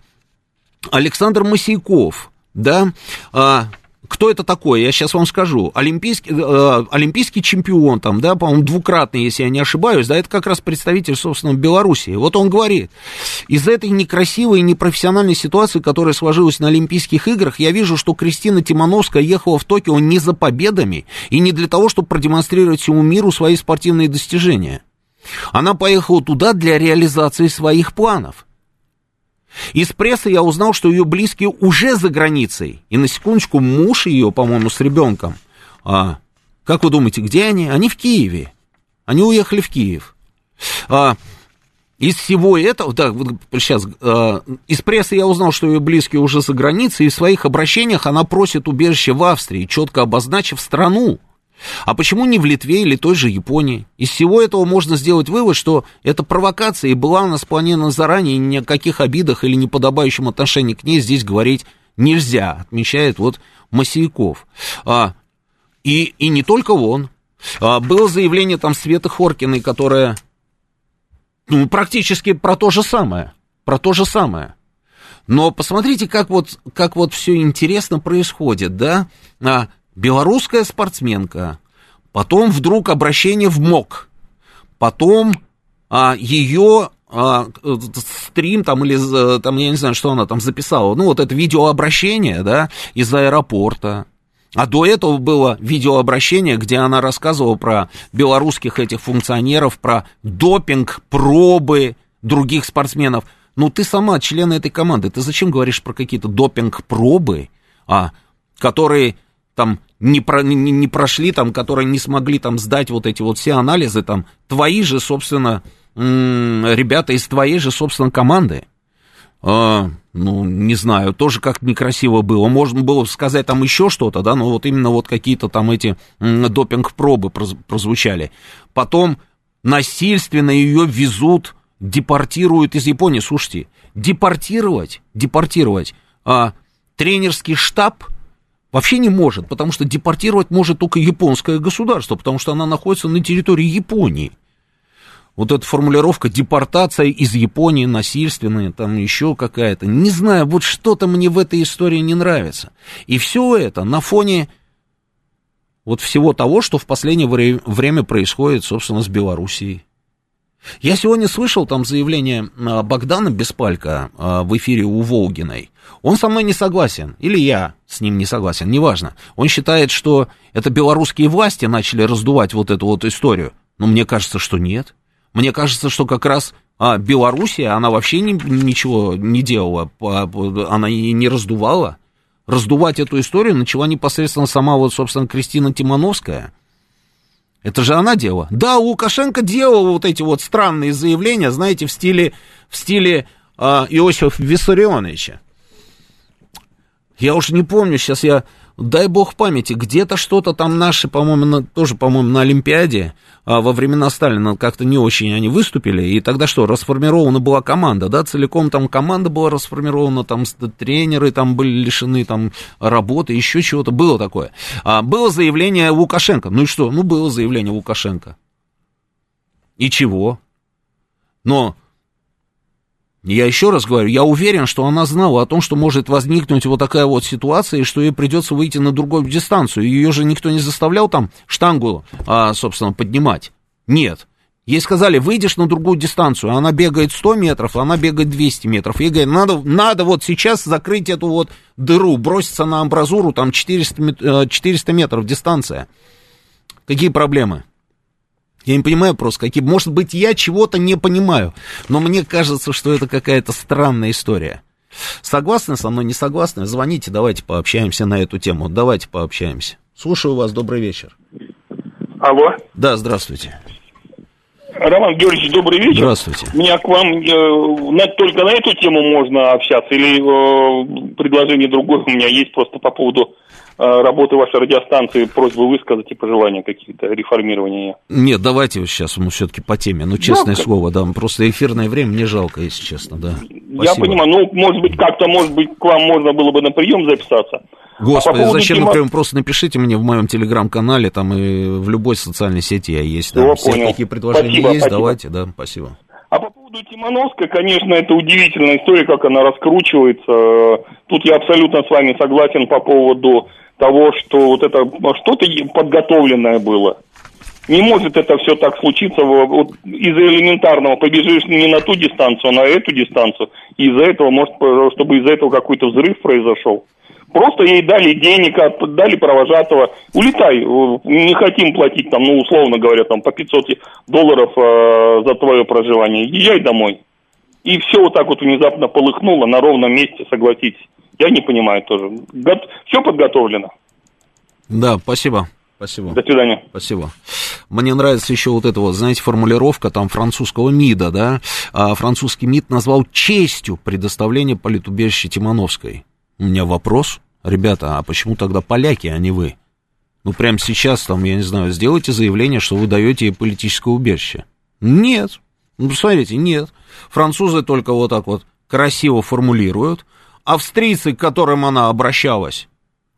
Александр Масейков, да, а, кто это такой? Я сейчас вам скажу. Олимпийский, э, олимпийский чемпион, там, да, по-моему, двукратный, если я не ошибаюсь, да, это как раз представитель, собственно, Белоруссии. Вот он говорит, из этой некрасивой и непрофессиональной ситуации, которая сложилась на Олимпийских играх, я вижу, что Кристина Тимановская ехала в Токио не за победами и не для того, чтобы продемонстрировать всему миру свои спортивные достижения. Она поехала туда для реализации своих планов – из прессы я узнал, что ее близкие уже за границей. И на секундочку муж ее, по-моему, с ребенком. А, как вы думаете, где они? Они в Киеве. Они уехали в Киев. А, из всего этого, так, вот сейчас, э, из прессы я узнал, что ее близкие уже за границей, и в своих обращениях она просит убежище в Австрии, четко обозначив страну. А почему не в Литве или той же Японии? Из всего этого можно сделать вывод, что эта провокация и была у нас спланирована заранее, и ни о каких обидах или неподобающем отношении к ней здесь говорить нельзя, отмечает вот Масейков. А, и, и не только он. А, было заявление там Светы Хоркиной, которая ну, практически про то же самое. Про то же самое. Но посмотрите, как вот, как вот все интересно происходит, да? А, белорусская спортсменка, потом вдруг обращение в МОК, потом а, ее а, стрим там или там, я не знаю, что она там записала, ну вот это видеообращение, да, из аэропорта. А до этого было видеообращение, где она рассказывала про белорусских этих функционеров, про допинг, пробы других спортсменов. Ну, ты сама член этой команды, ты зачем говоришь про какие-то допинг-пробы, а, которые там не, про, не, не прошли, там, которые не смогли там сдать вот эти вот все анализы, там, твои же, собственно, ребята из твоей же, собственно, команды. А, ну, не знаю, тоже как-то некрасиво было. Можно было сказать там еще что-то, да, но вот именно вот какие-то там эти допинг-пробы прозвучали. Потом насильственно ее везут, депортируют из Японии. Слушайте, депортировать, депортировать а, тренерский штаб – Вообще не может, потому что депортировать может только японское государство, потому что она находится на территории Японии. Вот эта формулировка депортация из Японии насильственная, там еще какая-то. Не знаю, вот что-то мне в этой истории не нравится. И все это на фоне вот всего того, что в последнее время происходит, собственно, с Белоруссией. Я сегодня слышал там заявление а, Богдана Беспалька а, в эфире у Волгиной. Он со мной не согласен, или я с ним не согласен, неважно. Он считает, что это белорусские власти начали раздувать вот эту вот историю. Но мне кажется, что нет. Мне кажется, что как раз а, Белоруссия, она вообще ни, ничего не делала, она и не раздувала. Раздувать эту историю начала непосредственно сама вот, собственно, Кристина Тимановская. Это же она делала. Да, Лукашенко делал вот эти вот странные заявления, знаете, в стиле, в стиле э, Иосифа Виссарионовича. Я уж не помню, сейчас я, дай бог памяти, где-то что-то там наши, по-моему, на, тоже, по-моему, на Олимпиаде а, во времена Сталина как-то не очень они выступили, и тогда что, расформирована была команда, да, целиком там команда была расформирована, там тренеры там были лишены там работы, еще чего-то, было такое. А, было заявление Лукашенко, ну и что, ну было заявление Лукашенко. И чего? Но я еще раз говорю, я уверен, что она знала о том, что может возникнуть вот такая вот ситуация, и что ей придется выйти на другую дистанцию. Ее же никто не заставлял там штангу, а, собственно, поднимать. Нет. Ей сказали, выйдешь на другую дистанцию, она бегает 100 метров, она бегает 200 метров. Ей говорят, надо, надо вот сейчас закрыть эту вот дыру, броситься на амбразуру, там 400, 400 метров дистанция. Какие проблемы? Я не понимаю просто, какие... Может быть, я чего-то не понимаю, но мне кажется, что это какая-то странная история. Согласны со мной, не согласны? Звоните, давайте пообщаемся на эту тему. Давайте пообщаемся. Слушаю вас, добрый вечер. Алло. Да, здравствуйте. Роман Георгиевич, добрый вечер. Здравствуйте. У меня к вам э, на, только на эту тему можно общаться или э, предложение другое у меня есть просто по поводу работы вашей радиостанции, просьбу высказать и пожелания какие-то, реформирования. Нет, давайте сейчас мы все-таки по теме. Ну, честное Да, слово, да, просто эфирное время мне жалко, если честно, да. Я понимаю, ну, может быть, как-то, может быть, к вам можно было бы на прием записаться. Господи, А по зачем тема- на прием? Просто напишите мне в моем телеграм-канале, там и в любой социальной сети я есть. Да. Все понял. такие предложения Спасибо, есть, спасибо. давайте, да, спасибо. А по поводу Тимановской, конечно, это удивительная история, как она раскручивается. Тут я абсолютно с вами согласен по поводу того, что вот это ну, что-то подготовленное было. Не может это все так случиться во- вот из-за элементарного. Побежишь не на ту дистанцию, а на эту дистанцию. И из-за этого, может, чтобы из-за этого какой-то взрыв произошел. Просто ей дали денег, дали провожатого. Улетай, э, не хотим платить там, ну, условно говоря, там по 500 долларов э, за твое проживание. Езжай домой. И все вот так вот внезапно полыхнуло на ровном месте, согласитесь. Я не понимаю тоже. все подготовлено. Да, спасибо. Спасибо. До свидания. Спасибо. Мне нравится еще вот эта вот, знаете, формулировка там французского МИДа, да? А, французский МИД назвал честью предоставление политубежища Тимановской. У меня вопрос, ребята, а почему тогда поляки, а не вы? Ну, прямо сейчас, там, я не знаю, сделайте заявление, что вы даете ей политическое убежище. Нет. Ну, посмотрите, нет. Французы только вот так вот красиво формулируют. Австрийцы, к которым она обращалась,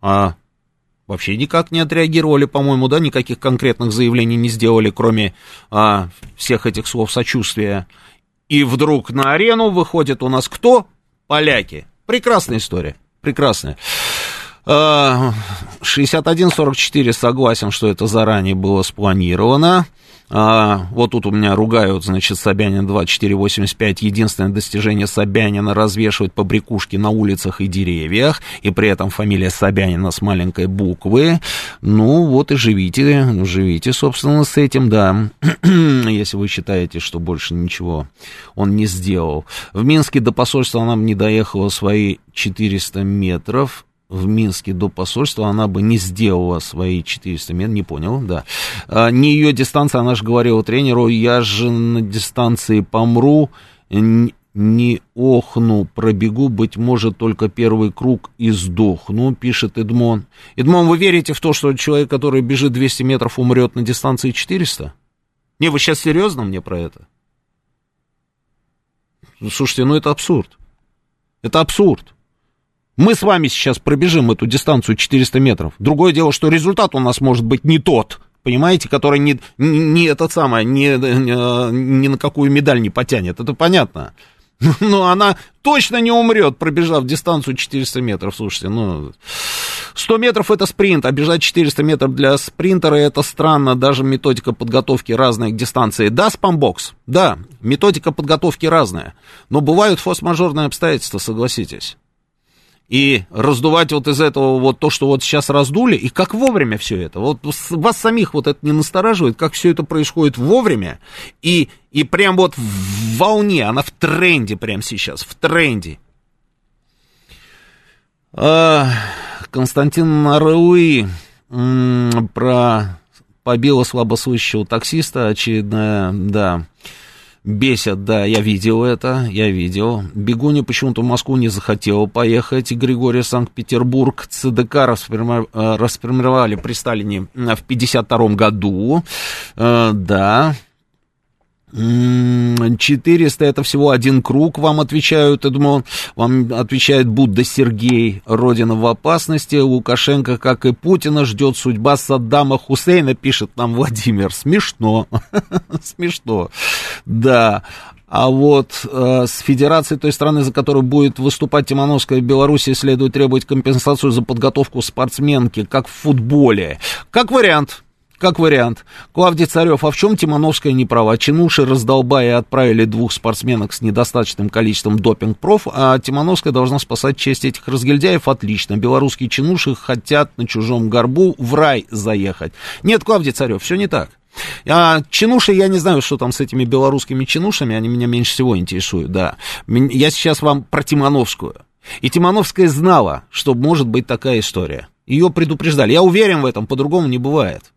а вообще никак не отреагировали, по-моему, да, никаких конкретных заявлений не сделали, кроме а, всех этих слов сочувствия. И вдруг на арену выходит у нас кто? Поляки. Прекрасная история, прекрасная. А, 61-44 согласен, что это заранее было спланировано. А, вот тут у меня ругают, значит, Собянин 2485. Единственное достижение Собянина развешивать побрякушки на улицах и деревьях, и при этом фамилия Собянина с маленькой буквы. Ну, вот и живите, живите, собственно, с этим, да. *clears throat* Если вы считаете, что больше ничего он не сделал. В Минске до посольства бы не доехала свои 400 метров в Минске до посольства, она бы не сделала свои 400 метров, не понял, да. А, не ее дистанция, она же говорила тренеру, я же на дистанции помру, не охну, пробегу, быть может, только первый круг и сдохну, пишет Эдмон. Эдмон, вы верите в то, что человек, который бежит 200 метров, умрет на дистанции 400? Не, вы сейчас серьезно мне про это? Слушайте, ну это абсурд. Это абсурд. Мы с вами сейчас пробежим эту дистанцию 400 метров. Другое дело, что результат у нас может быть не тот, понимаете, который не, не, не этот самый, не, не, на какую медаль не потянет. Это понятно. *laughs* Но она точно не умрет, пробежав дистанцию 400 метров. Слушайте, ну... 100 метров это спринт, а бежать 400 метров для спринтера это странно, даже методика подготовки разная к дистанции. Да, спамбокс, да, методика подготовки разная, но бывают форс-мажорные обстоятельства, согласитесь. И раздувать вот из этого вот то, что вот сейчас раздули, и как вовремя все это. Вот вас самих вот это не настораживает, как все это происходит вовремя, и, и прям вот в волне, она в тренде прямо сейчас, в тренде. А, Константин Наруи про побила слабослышащего таксиста, очередная, да, бесят, да, я видел это, я видел. Бегуня почему-то в Москву не захотела поехать, Григорий Санкт-Петербург, ЦДК расформи- э, расформировали при Сталине э, в 52 году, Э, да, 400 это всего один круг, вам отвечают, я думаю, вам отвечает Будда Сергей, Родина в опасности, Лукашенко, как и Путина, ждет судьба Саддама Хусейна, пишет нам Владимир, смешно, *laughs* смешно, да. А вот э, с федерацией той страны, за которую будет выступать Тимановская в Беларуси, следует требовать компенсацию за подготовку спортсменки, как в футболе. Как вариант, как вариант. Клавдий Царев, а в чем Тимановская не права? Чинуши раздолбая отправили двух спортсменок с недостаточным количеством допинг-проф, а Тимановская должна спасать честь этих разгильдяев. Отлично. Белорусские чинуши хотят на чужом горбу в рай заехать. Нет, Клавдий Царев, все не так. А чинуши, я не знаю, что там с этими белорусскими чинушами, они меня меньше всего интересуют, да. Я сейчас вам про Тимановскую. И Тимановская знала, что может быть такая история. Ее предупреждали. Я уверен в этом, по-другому не бывает.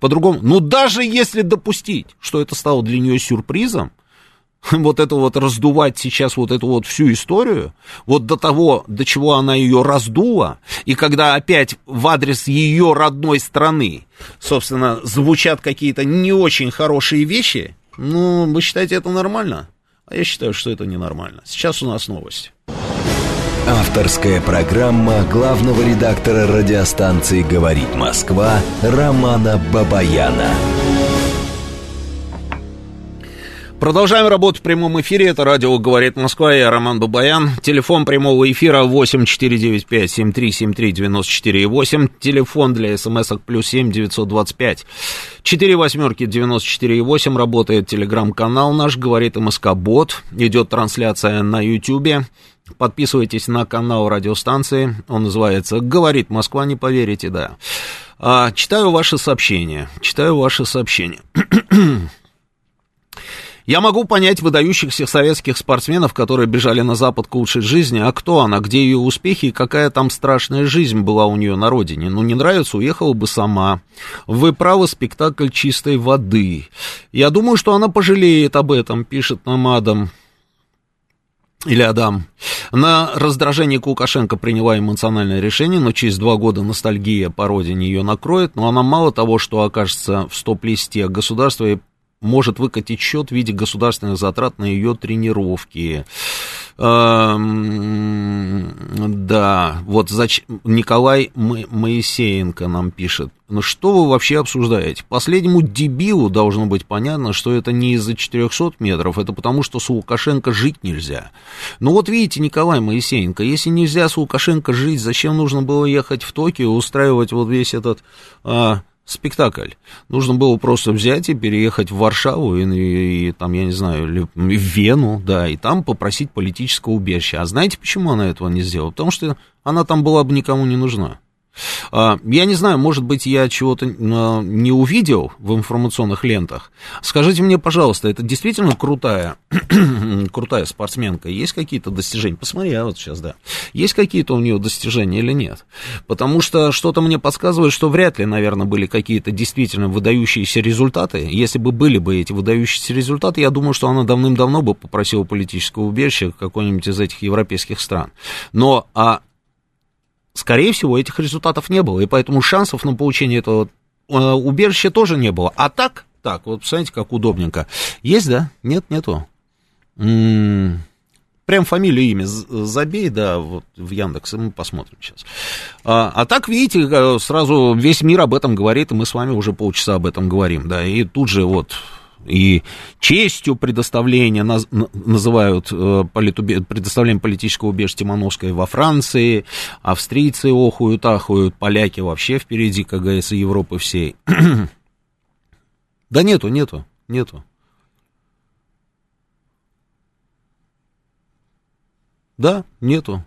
По-другому, ну даже если допустить, что это стало для нее сюрпризом, *laughs* вот это вот раздувать сейчас вот эту вот всю историю, вот до того, до чего она ее раздула, и когда опять в адрес ее родной страны, собственно, звучат какие-то не очень хорошие вещи, ну, вы считаете это нормально? А я считаю, что это ненормально. Сейчас у нас новости. Авторская программа главного редактора радиостанции «Говорит Москва» Романа Бабаяна. Продолжаем работу в прямом эфире. Это радио «Говорит Москва». Я Роман Бабаян. Телефон прямого эфира 8495-7373-94,8. Телефон для смс-ок плюс 7 925 4 восьмерки 94,8. Работает телеграм-канал наш «Говорит МСК Бот». Идет трансляция на Ютьюбе. Подписывайтесь на канал радиостанции. Он называется «Говорит Москва». Не поверите, да. А, читаю ваши сообщения. Читаю ваши сообщения. *clears throat* Я могу понять выдающихся советских спортсменов, которые бежали на Запад к лучшей жизни. А кто она, где ее успехи и какая там страшная жизнь была у нее на родине? Ну, не нравится, уехала бы сама. Вы правы, спектакль чистой воды. Я думаю, что она пожалеет об этом, пишет нам Адам. Или Адам. На раздражение Лукашенко приняла эмоциональное решение, но через два года ностальгия по родине ее накроет. Но она мало того, что окажется в стоп-листе государства, может выкатить счет в виде государственных затрат на ее тренировки. Эм, да, вот зач... Николай Моисеенко нам пишет. Ну что вы вообще обсуждаете? Последнему дебилу должно быть понятно, что это не из-за 400 метров, это потому, что с Лукашенко жить нельзя. Ну вот видите, Николай Моисеенко, если нельзя с Лукашенко жить, зачем нужно было ехать в Токио, устраивать вот весь этот а, спектакль. Нужно было просто взять и переехать в Варшаву и, и, и там, я не знаю, в Вену, да, и там попросить политического убежища. А знаете, почему она этого не сделала? Потому что она там была бы никому не нужна. А, я не знаю, может быть, я чего-то а, не увидел в информационных лентах. Скажите мне, пожалуйста, это действительно крутая, *clears throat* крутая спортсменка? Есть какие-то достижения? Посмотри, я вот сейчас, да. Есть какие-то у нее достижения или нет? Потому что что-то мне подсказывает, что вряд ли, наверное, были какие-то действительно выдающиеся результаты. Если бы были бы эти выдающиеся результаты, я думаю, что она давным-давно бы попросила политического убежища какой-нибудь из этих европейских стран. Но а скорее всего, этих результатов не было, и поэтому шансов на получение этого э, убежища тоже не было. А так, так, вот посмотрите, как удобненько. Есть, да? Нет, нету. М-м- прям фамилию, имя забей, да, вот в Яндекс, мы посмотрим сейчас. А, а так, видите, э, сразу весь мир об этом говорит, и мы с вами уже полчаса об этом говорим, да, и тут же вот и честью предоставления наз, называют э, политубе, предоставление политического убежища Тимановской во Франции, австрийцы охуют, ахуют, поляки вообще впереди, как говорится, Европы всей. *clears throat* да нету, нету, нету. Да, нету.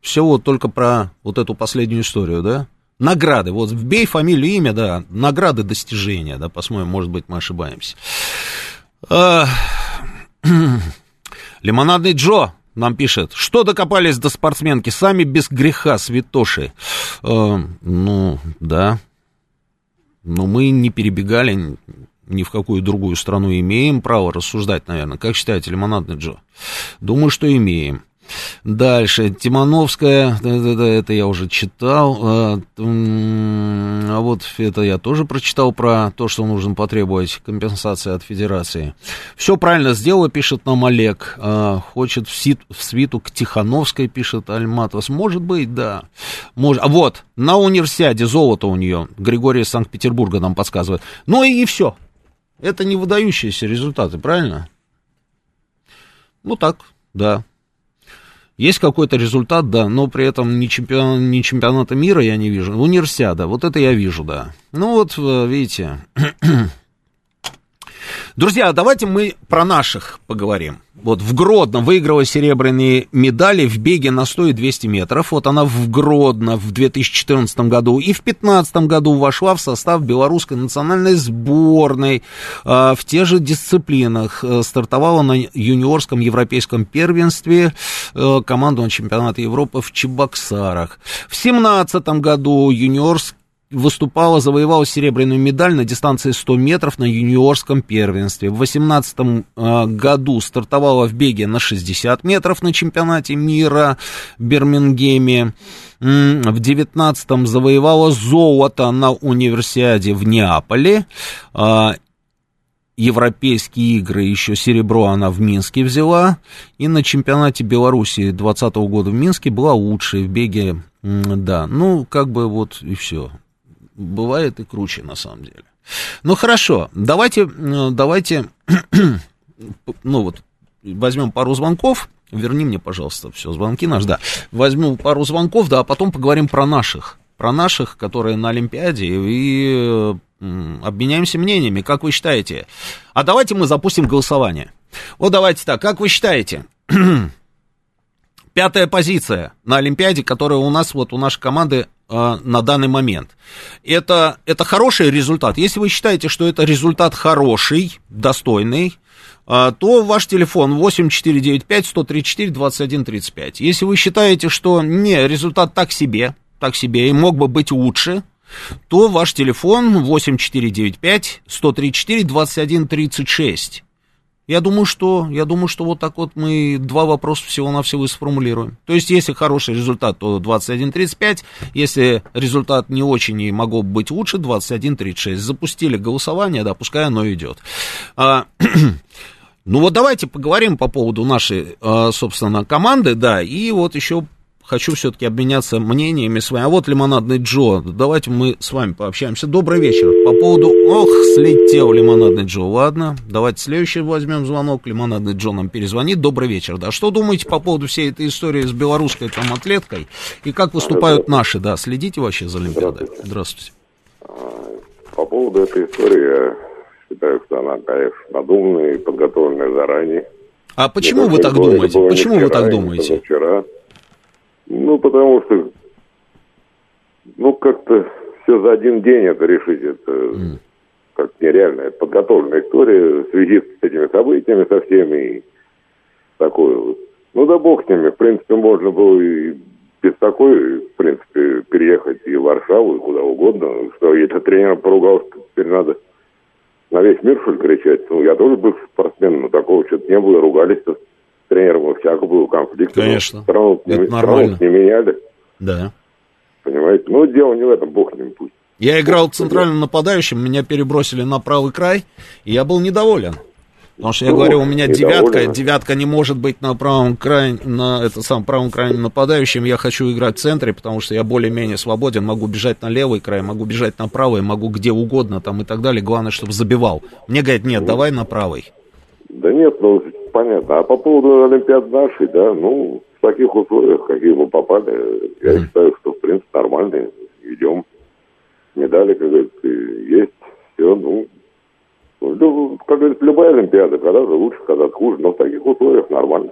Все вот только про вот эту последнюю историю, да? Награды, вот вбей фамилию, имя, да, награды, достижения, да, посмотрим, может быть, мы ошибаемся. *clears throat* Лимонадный Джо нам пишет, что докопались до спортсменки, сами без греха, святоши. А, ну, да. Но мы не перебегали ни в какую другую страну, имеем право рассуждать, наверное. Как считаете, Лимонадный Джо? Думаю, что имеем. Дальше, Тимановская, это, это я уже читал, а, а вот это я тоже прочитал про то, что нужно потребовать компенсации от Федерации. Все правильно сделала, пишет нам Олег, а, хочет в, в свиту к Тихановской, пишет Альматос, может быть, да, может, а вот, на универсиаде золото у нее, Григорий из Санкт-Петербурга нам подсказывает, ну и, и все, это не выдающиеся результаты, правильно? Ну так, да. Есть какой-то результат, да, но при этом ни, чемпион, ни чемпионата мира я не вижу. Универсиада, вот это я вижу, да. Ну вот, э, видите. Друзья, давайте мы про наших поговорим вот в Гродно выиграла серебряные медали в беге на 100 и 200 метров. Вот она в Гродно в 2014 году и в 2015 году вошла в состав белорусской национальной сборной э, в те же дисциплинах. Э, стартовала на юниорском европейском первенстве э, командного чемпионата Европы в Чебоксарах. В 2017 году юниорский выступала, завоевала серебряную медаль на дистанции 100 метров на юниорском первенстве. В 2018 э, году стартовала в беге на 60 метров на чемпионате мира в Бирмингеме. В 2019 завоевала золото на универсиаде в Неаполе. Э, Европейские игры, еще серебро она в Минске взяла. И на чемпионате Беларуси 2020 года в Минске была лучшей в беге. Да, ну, как бы вот и все бывает и круче, на самом деле. Ну, хорошо, давайте, давайте, *clears throat* ну вот, возьмем пару звонков, верни мне, пожалуйста, все, звонки наш, да, возьму пару звонков, да, а потом поговорим про наших, про наших, которые на Олимпиаде, и обменяемся мнениями, как вы считаете. А давайте мы запустим голосование. Вот давайте так, как вы считаете, *clears throat* пятая позиция на Олимпиаде, которая у нас, вот у нашей команды э, на данный момент. Это, это хороший результат. Если вы считаете, что это результат хороший, достойный, э, то ваш телефон 8495-134-2135. Если вы считаете, что не, результат так себе, так себе, и мог бы быть лучше, то ваш телефон 8495-134-2136. Я думаю, что, я думаю, что вот так вот мы два вопроса всего-навсего и сформулируем. То есть, если хороший результат, то 21.35, если результат не очень и могло бы быть лучше, 21.36. Запустили голосование, да, пускай оно идет. А, *clears throat* ну вот давайте поговорим по поводу нашей, а, собственно, команды, да, и вот еще хочу все-таки обменяться мнениями с вами. А вот Лимонадный Джо, давайте мы с вами пообщаемся. Добрый вечер. По поводу... Ох, слетел Лимонадный Джо. Ладно, давайте следующий возьмем звонок. Лимонадный Джо нам перезвонит. Добрый вечер. Да, что думаете по поводу всей этой истории с белорусской там атлеткой? И как выступают наши, да? Следите вообще за Олимпиадой? Здравствуйте. Здравствуйте. По поводу этой истории, я считаю, что она, конечно, надуманная и подготовленная заранее. А почему вы так думаете? Почему вы так думаете? Вчера. Ну, потому что, ну, как-то все за один день это решить, это mm. как нереально. Это подготовленная история в связи с этими событиями со всеми. И такое вот. Ну, да бог с ними. В принципе, можно было и без такой, в принципе, переехать и в Варшаву, и куда угодно. Что если тренер поругал, что теперь надо на весь мир, что ли, кричать. Ну, я тоже был спортсмен, но такого что-то не было, ругались-то тренером всяко был конфликт. Конечно, страну, это не, нормально. не меняли. Да. Понимаете? Ну, дело не в этом, бог ним пусть. Я играл центральным нападающим, меня перебросили на правый край, и я был недоволен. Потому что я ну, говорю, у меня девятка, девятка не может быть на правом крае, на это сам правом крайнем нападающем. Я хочу играть в центре, потому что я более-менее свободен, могу бежать на левый край, могу бежать на правый, могу где угодно там и так далее. Главное, чтобы забивал. Мне говорят, нет, ну, давай на правый. Да нет, ну понятно. А по поводу Олимпиад нашей, да, ну, в таких условиях, какие мы попали, я mm. считаю, что, в принципе, нормально. Идем. Медали, как говорится, есть. Все, ну, ну, как говорится, любая Олимпиада, когда-то лучше, когда-то хуже, но в таких условиях нормально.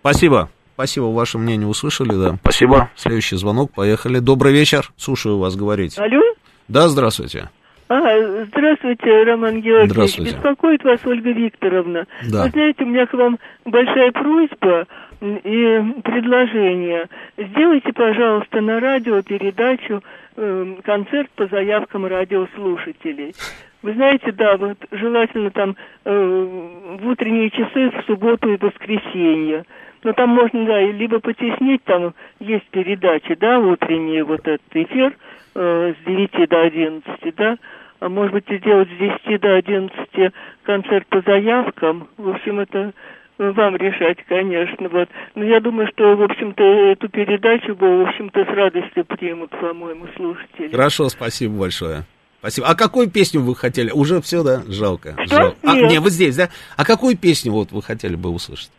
Спасибо. Спасибо, ваше мнение услышали, да. Спасибо. Следующий звонок, поехали. Добрый вечер, слушаю вас говорить. Алло? Да, здравствуйте. А, здравствуйте, Роман Георгиевич. Здравствуйте. Беспокоит вас Ольга Викторовна. Да. Вы знаете, у меня к вам большая просьба и предложение. Сделайте, пожалуйста, на радио передачу э, концерт по заявкам радиослушателей. Вы знаете, да, вот желательно там э, в утренние часы в субботу и воскресенье. Но там можно, да, либо потеснить, там есть передачи, да, утренние, вот этот эфир э, с 9 до 11, да, а может быть сделать с 10 до 11 концерт по заявкам. В общем, это вам решать, конечно, вот. Но я думаю, что, в общем-то, эту передачу бы, в общем-то, с радостью примут, по-моему, слушатели. Хорошо, спасибо большое. Спасибо. А какую песню вы хотели? Уже все, да? Жалко. Что? Жалко. А, Нет. не, вы здесь, да? А какую песню вот вы хотели бы услышать?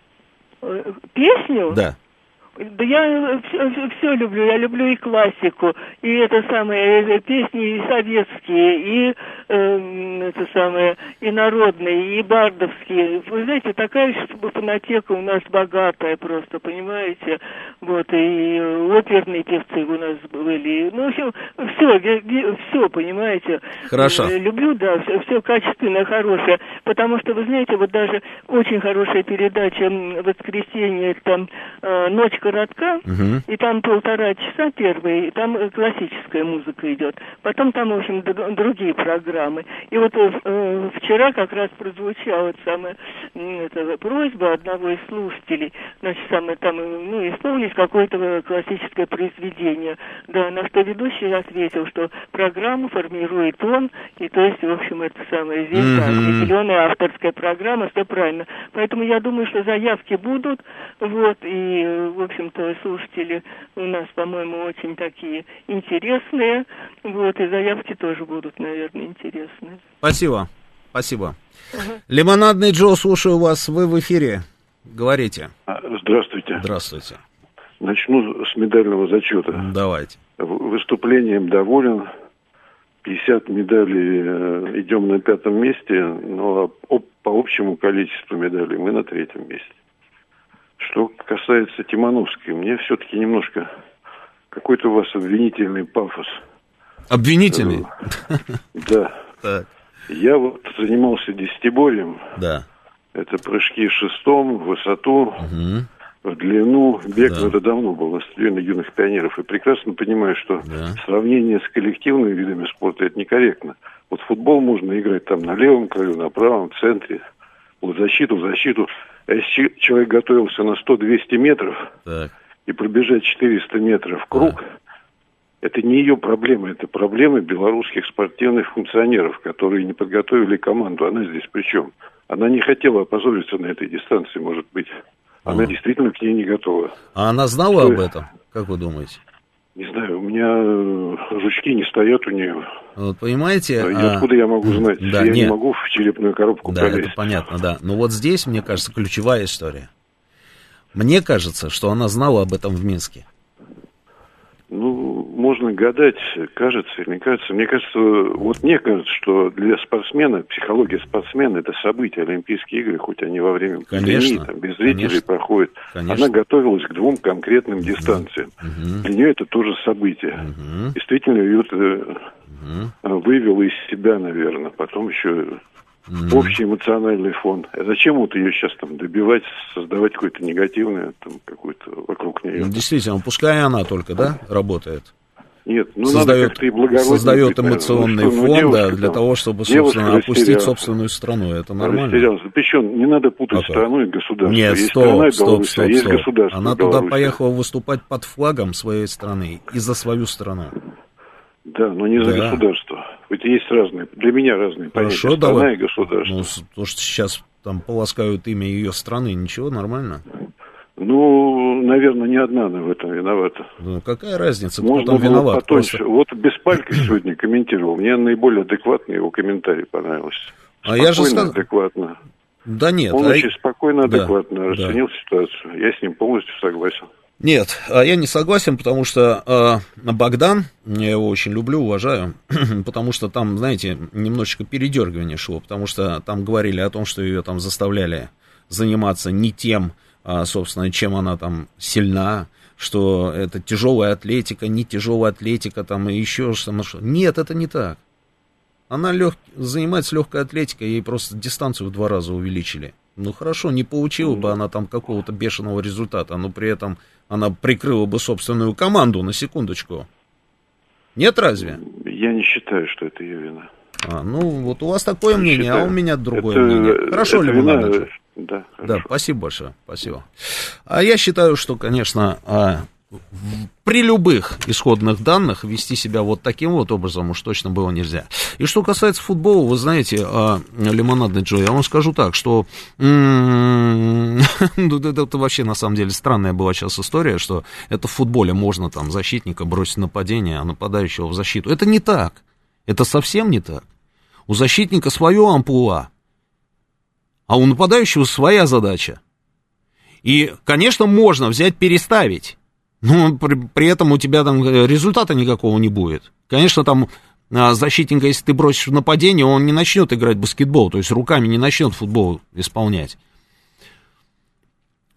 Э, Песню? Да. Да я все, все люблю, я люблю и классику, и это самые э, песни и советские, и э, это самое, и народные, и бардовские. Вы знаете, такая фонотека у нас богатая просто, понимаете? Вот, и оперные певцы у нас были. Ну, в общем, все, все, понимаете? Хорошо. Э, люблю, да, все, все качественное, хорошее. Потому что, вы знаете, вот даже очень хорошая передача «Воскресенье», там э, «Ночь коротка», Мгм. и там полтора часа первые, и там э, классическая музыка идет. Потом там, в общем, другие программы. И вот э, э, вчера как раз прозвучала самая м, эта просьба одного из слушателей, значит, самое там, э, ну, исполнить какое-то классическое произведение. Да, на что ведущий ответил, что программу формирует он, и то есть, в общем, это самое здесь, Мгм. определенная авторская программа, все правильно. Поэтому я думаю, что заявки будут, вот, и, в общем-то, слушатели у нас, по-моему, очень такие интересные, вот, и заявки тоже будут, наверное, интересные. Спасибо. Спасибо. Лимонадный Джо, слушаю вас. Вы в эфире. Говорите. А, Здравствуйте. Здравствуйте. Начну с медального зачета. Давайте. Выступлением доволен. 50 медалей э, идем на пятом месте, но по общему количеству медалей мы на третьем месте. Что касается Тимановской, мне все-таки немножко какой-то у вас обвинительный пафос. Обвинительный? Да. *laughs* Так. Я вот занимался десятиборием. Да. Это прыжки шестом, в высоту, в длину. Бег это давно был на стадионе юных пионеров. И прекрасно понимаю, что сравнение с коллективными видами спорта это некорректно. Вот футбол можно играть там на левом краю, на правом, в центре. Вот защиту, в защиту. А если че- человек готовился на 100-200 метров Так. и пробежать 400 метров в круг, это не ее проблема, это проблемы белорусских спортивных функционеров, которые не подготовили команду. Она здесь при чем? Она не хотела опозориться на этой дистанции, может быть. Она действительно к ней не готова. А она знала Что об это? этом? Как вы думаете? Не знаю, у меня э, жучки не стоят у нее. Вот понимаете... И а, откуда я могу знать? Да, я не нет. могу в черепную коробку Да, пролезть. это понятно, да. Но вот здесь, мне кажется, ключевая история. Мне кажется, что она знала об этом в Минске. Ну, можно гадать, кажется или не кажется. Мне кажется, вот мне кажется, что для спортсмена, психология спортсмена это событие, Олимпийские игры, хоть они во время пандемии, там, без зрителей конечно. проходят. Конечно. Она готовилась к двум конкретным дистанциям. Для нее это тоже событие. Действительно, ее это э, вывело из себя, наверное. Потом еще общий эмоциональный фон. А зачем вот ее сейчас там добивать, создавать какое-то негативное там какое-то вокруг нее? Ну, действительно, пускай она только, да, работает. Нет, ну надо создает, как-то и благородно создает эмоционный Ну что, ну, фон, да, девушка для там, того, чтобы, девушка собственно, опустить собственную страну. Это нормально. Растерялась. Причем не надо путать А как? страну и государство. Нет, есть страна стоп, и стоп, Беларусь, а стоп, есть стоп. государство Она туда Беларусь. поехала выступать под флагом своей страны и за свою страну. Да, но не за Да. государство. Ведь есть разные, для меня разные Хорошо, понятия. Страна давай. и государство. Ну, то, что сейчас там полоскают имя ее страны, ничего, нормально. Ну, наверное, не одна она в этом виновата. Ну, какая разница, кто Можно там виноват? потоньше. Просто- Вот Беспалько сегодня комментировал. Мне наиболее адекватный его комментарий понравился. А я же Спокойно, сказал- адекватно. Да нет. Он а- очень спокойно, Да, адекватно да. расценил ситуацию. Я с ним полностью согласен. Нет, а я не согласен, потому что а, Богдан, я его очень люблю, уважаю, *clears throat* потому что там, знаете, немножечко передергивание шло, потому что там говорили о том, что ее там заставляли заниматься не тем, а, собственно, чем она там сильна, что это тяжелая атлетика, не тяжелая атлетика, там и еще что-то. Нет, это не так. Она лег... занимается легкой атлетикой, ей просто дистанцию в два раза увеличили. Ну хорошо, не получила бы она там какого-то бешеного результата, но при этом она прикрыла бы собственную команду, на секундочку. Нет разве? Я не считаю, что это ее вина. А, ну, вот у вас такое мнение, а у меня другое Это- мнение. Хорошо, это Лимон вина? Да, Да, спасибо большое, спасибо. А я считаю, что, конечно, а, при любых исходных данных вести себя вот таким вот образом уж точно было нельзя. И что касается футбола, вы знаете, а, лимонадный Джо, я вам скажу так, что *laughs* ну, это, вообще на самом деле странная была сейчас история, что это в футболе можно там защитника бросить нападение, а нападающего в защиту. Это не так. Это совсем не так. У защитника свое амплуа, а у нападающего своя задача. И, конечно, можно взять, переставить. Но при, при этом у тебя там э, результата никакого не будет. Конечно, там а, защитника, если ты бросишь в нападение, он не начнет играть в баскетбол, то есть руками не начнет футбол исполнять.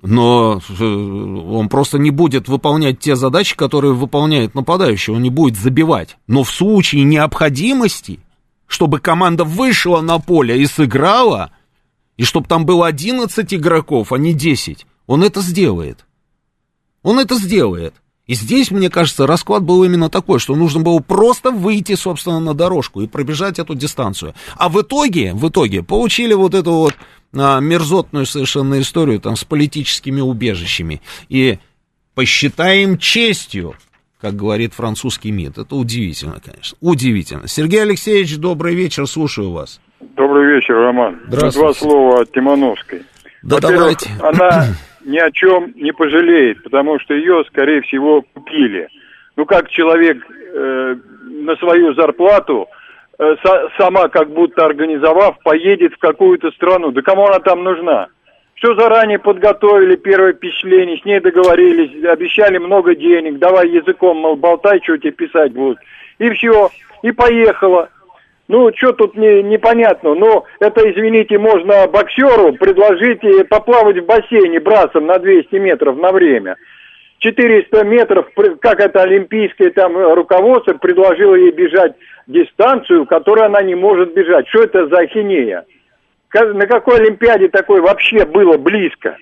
Но э, он просто не будет выполнять те задачи, которые выполняет нападающий, он не будет забивать. Но в случае необходимости, чтобы команда вышла на поле и сыграла, и чтобы там было 11 игроков, а не 10, он это сделает. Он это сделает. И здесь, мне кажется, расклад был именно такой, что нужно было просто выйти, собственно, на дорожку и пробежать эту дистанцию. А в итоге, в итоге, получили вот эту вот а, мерзотную совершенно историю там с политическими убежищами. И посчитаем честью, как говорит французский МИД. Это удивительно, конечно. Удивительно. Сергей Алексеевич, добрый вечер, слушаю вас. Добрый вечер, Роман. Два слова от Тимановской. Да давайте. Она *clears throat* ни о чем не пожалеет, потому что ее, скорее всего, купили. Ну, как человек э, на свою зарплату, э, са- сама как будто организовав, поедет в какую-то страну. Да кому она там нужна? Все заранее подготовили, первое впечатление, с ней договорились, обещали много денег, давай языком, мол, болтай, что тебе писать будут. И все, и поехала. Ну, что тут не, непонятно. Ну, это, извините, можно боксеру предложить поплавать в бассейне брасом на 200 метров на время. 400 метров, как это олимпийское там руководство предложило ей бежать дистанцию, которую она не может бежать. Что это за ахинея? На какой Олимпиаде такой вообще было близко?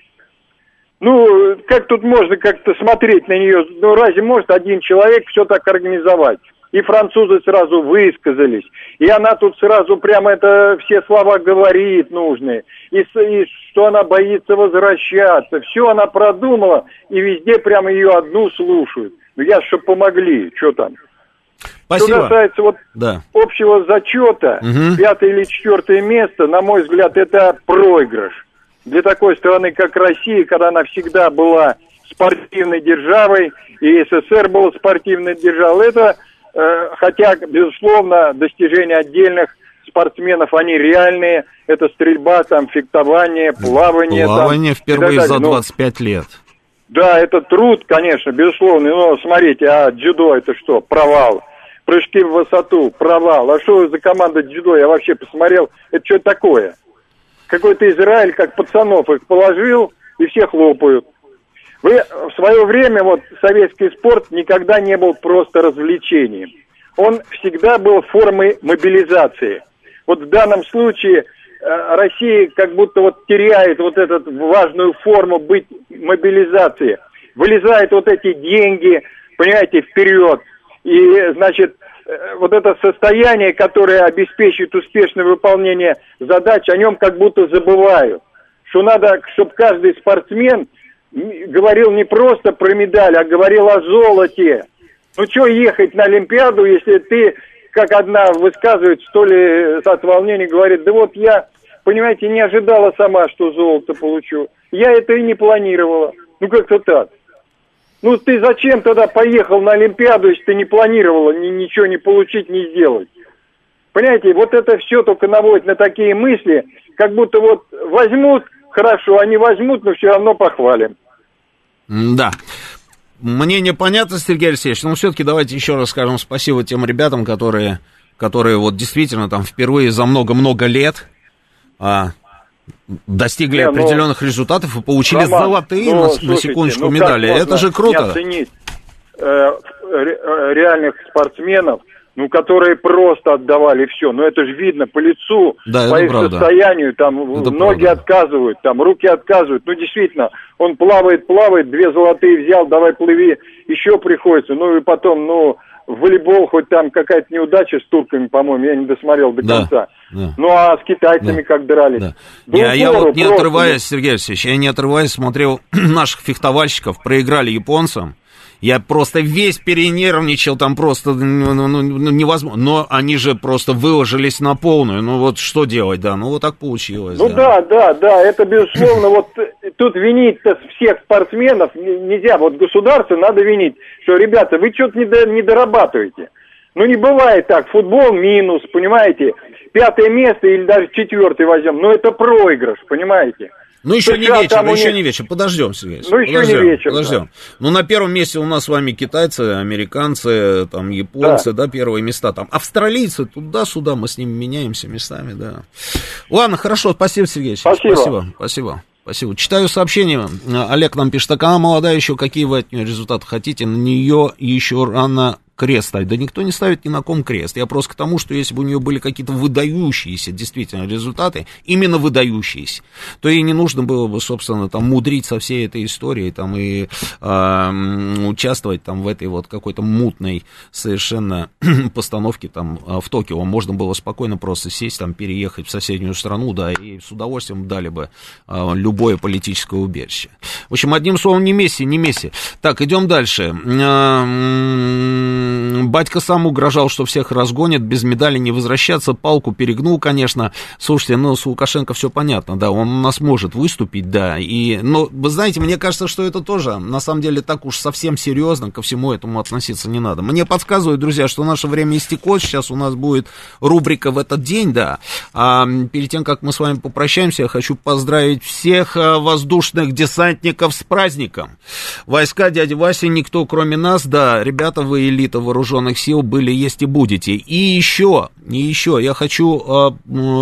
Ну, как тут можно как-то смотреть на нее? Ну, разве может один человек все так организовать? И французы сразу высказались, и она тут сразу прямо это все слова говорит нужные, и, и что она боится возвращаться, все она продумала, и везде прямо ее одну слушают. Ну, я что помогли, что там? Спасибо. Что касается вот Да. общего зачета, Мгм. пятое или четвертое место, на мой взгляд, это проигрыш. Для такой страны, как Россия, когда она всегда была спортивной державой, и СССР был спортивной державой, это, хотя, безусловно, достижения отдельных спортсменов, они реальные, это стрельба, там, фехтование, плавание. там, Плавание и так впервые за Но- 25 лет. да, это труд, конечно, безусловно. Но смотрите, а дзюдо это что? Провал. Прыжки в высоту, провал. А что за команда дзюдо? Я вообще посмотрел, это что такое? Какой-то Израиль, как пацанов их положил, и все хлопают. Вы в свое время, вот, советский спорт никогда не был просто развлечением. Он всегда был формой мобилизации. Вот в данном случае э, Россия как будто вот теряет вот эту важную форму быть мобилизации. Вылезают вот эти деньги, понимаете, вперед. И, значит, э, вот это состояние, которое обеспечивает успешное выполнение задач, о нем как будто забывают. Что надо, чтобы каждый спортсмен говорил не просто про медаль, а говорил о золоте. Ну что ехать на Олимпиаду, если ты, как одна высказывает, что ли, от волнения говорит, да вот я, понимаете, не ожидала сама, что золото получу. Я это и не планировала. Ну как-то так. Ну ты зачем тогда поехал на Олимпиаду, если ты не планировала ни, ничего не получить, не сделать? Понимаете, вот это все только наводит на такие мысли, как будто вот возьмут, хорошо, они возьмут, но все равно похвалим. Да. Мнение понятно, Сергей Алексеевич, но все-таки давайте еще раз скажем спасибо тем ребятам, которые, которые вот действительно там впервые за много-много лет а, достигли Не, ну, определенных результатов и получили Роман, золотые, ну, на, на слушайте, секундочку, ну медали. Это же Не круто. оценить э, ре- реальных спортсменов, ну, которые просто отдавали все. Ну, это же видно по лицу, Да, по их правда. состоянию, там Это ноги правда. отказывают, там руки отказывают. Ну, действительно, он плавает, плавает, две золотые взял, давай плыви, еще приходится. Ну, и потом, ну, в волейбол хоть там какая-то неудача с турками, по-моему, я не досмотрел до Да, конца. да. Ну, а с китайцами как дрались. Да. Ну, Я, я вот не просто. отрываясь, Сергей Алексеевич, я не отрываясь смотрел *clears throat* наших фехтовальщиков, проиграли японцам. Я просто весь перенервничал, там просто ну, ну, ну, ну, невозможно. Но они же просто выложились на полную. Ну вот что делать, да, ну вот так получилось. Ну да, да, да, это безусловно, вот э, тут винить-то всех спортсменов нельзя, вот государство надо винить, что, ребята, вы что-то не, до- не дорабатываете. Ну не бывает так, футбол минус, понимаете, пятое место или даже четвертое возьмем, но это проигрыш, понимаете? Ну, еще США не вечер, еще не вечер. Подождем, Сергей. Ну, еще не подождем, вечер, Подождем. Ну, на первом месте у нас с вами китайцы, американцы, там, японцы, да, первые места. Там, австралийцы, туда-сюда, мы с ними меняемся местами, да. Ладно, хорошо, спасибо, Сергей. Спасибо. Спасибо, спасибо. Спасибо. Читаю сообщение. Олег нам пишет, так она молодая еще, какие вы от нее результаты хотите? На нее еще рано крест ставить. Да никто не ставит ни на ком крест. Я просто к тому, что если бы у нее были какие-то выдающиеся действительно результаты, именно выдающиеся, то ей не нужно было бы, собственно, там мудрить со всей этой историей там и м, участвовать там в этой вот какой-то мутной совершенно *clears throat* постановке там а, в Токио. Можно было спокойно просто сесть там, переехать в соседнюю страну, да, и с удовольствием дали бы а, любое политическое убежище. В общем, одним словом, не Месси, не Месси. Так, идем дальше. Батька сам угрожал, что всех разгонят, без медали не возвращаться, палку перегнул, конечно. Слушайте, ну, с Лукашенко все понятно, да, он у нас может выступить, да, и, но, вы знаете, мне кажется, что это тоже, на самом деле, так уж совсем серьезно ко всему этому относиться не надо. Мне подсказывают, друзья, что наше время истекло, сейчас у нас будет рубрика в этот день, да, а перед тем, как мы с вами попрощаемся, я хочу поздравить всех а, воздушных десантников с праздником. Войска дяди Васи никто, кроме нас, да, ребята, вы элита вооруженных сил были, есть и будете. И еще, и еще, я хочу, а,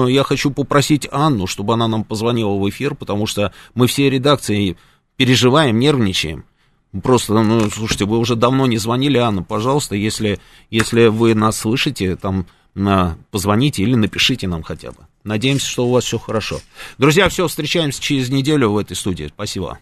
я хочу попросить Анну, чтобы она нам позвонила в эфир, потому что мы все редакции переживаем, нервничаем. Просто, ну, слушайте, вы уже давно не звонили, Анна, пожалуйста, если, если вы нас слышите, там, на, позвоните или напишите нам хотя бы. Надеемся, что у вас все хорошо. Друзья, все, встречаемся через неделю в этой студии. Спасибо.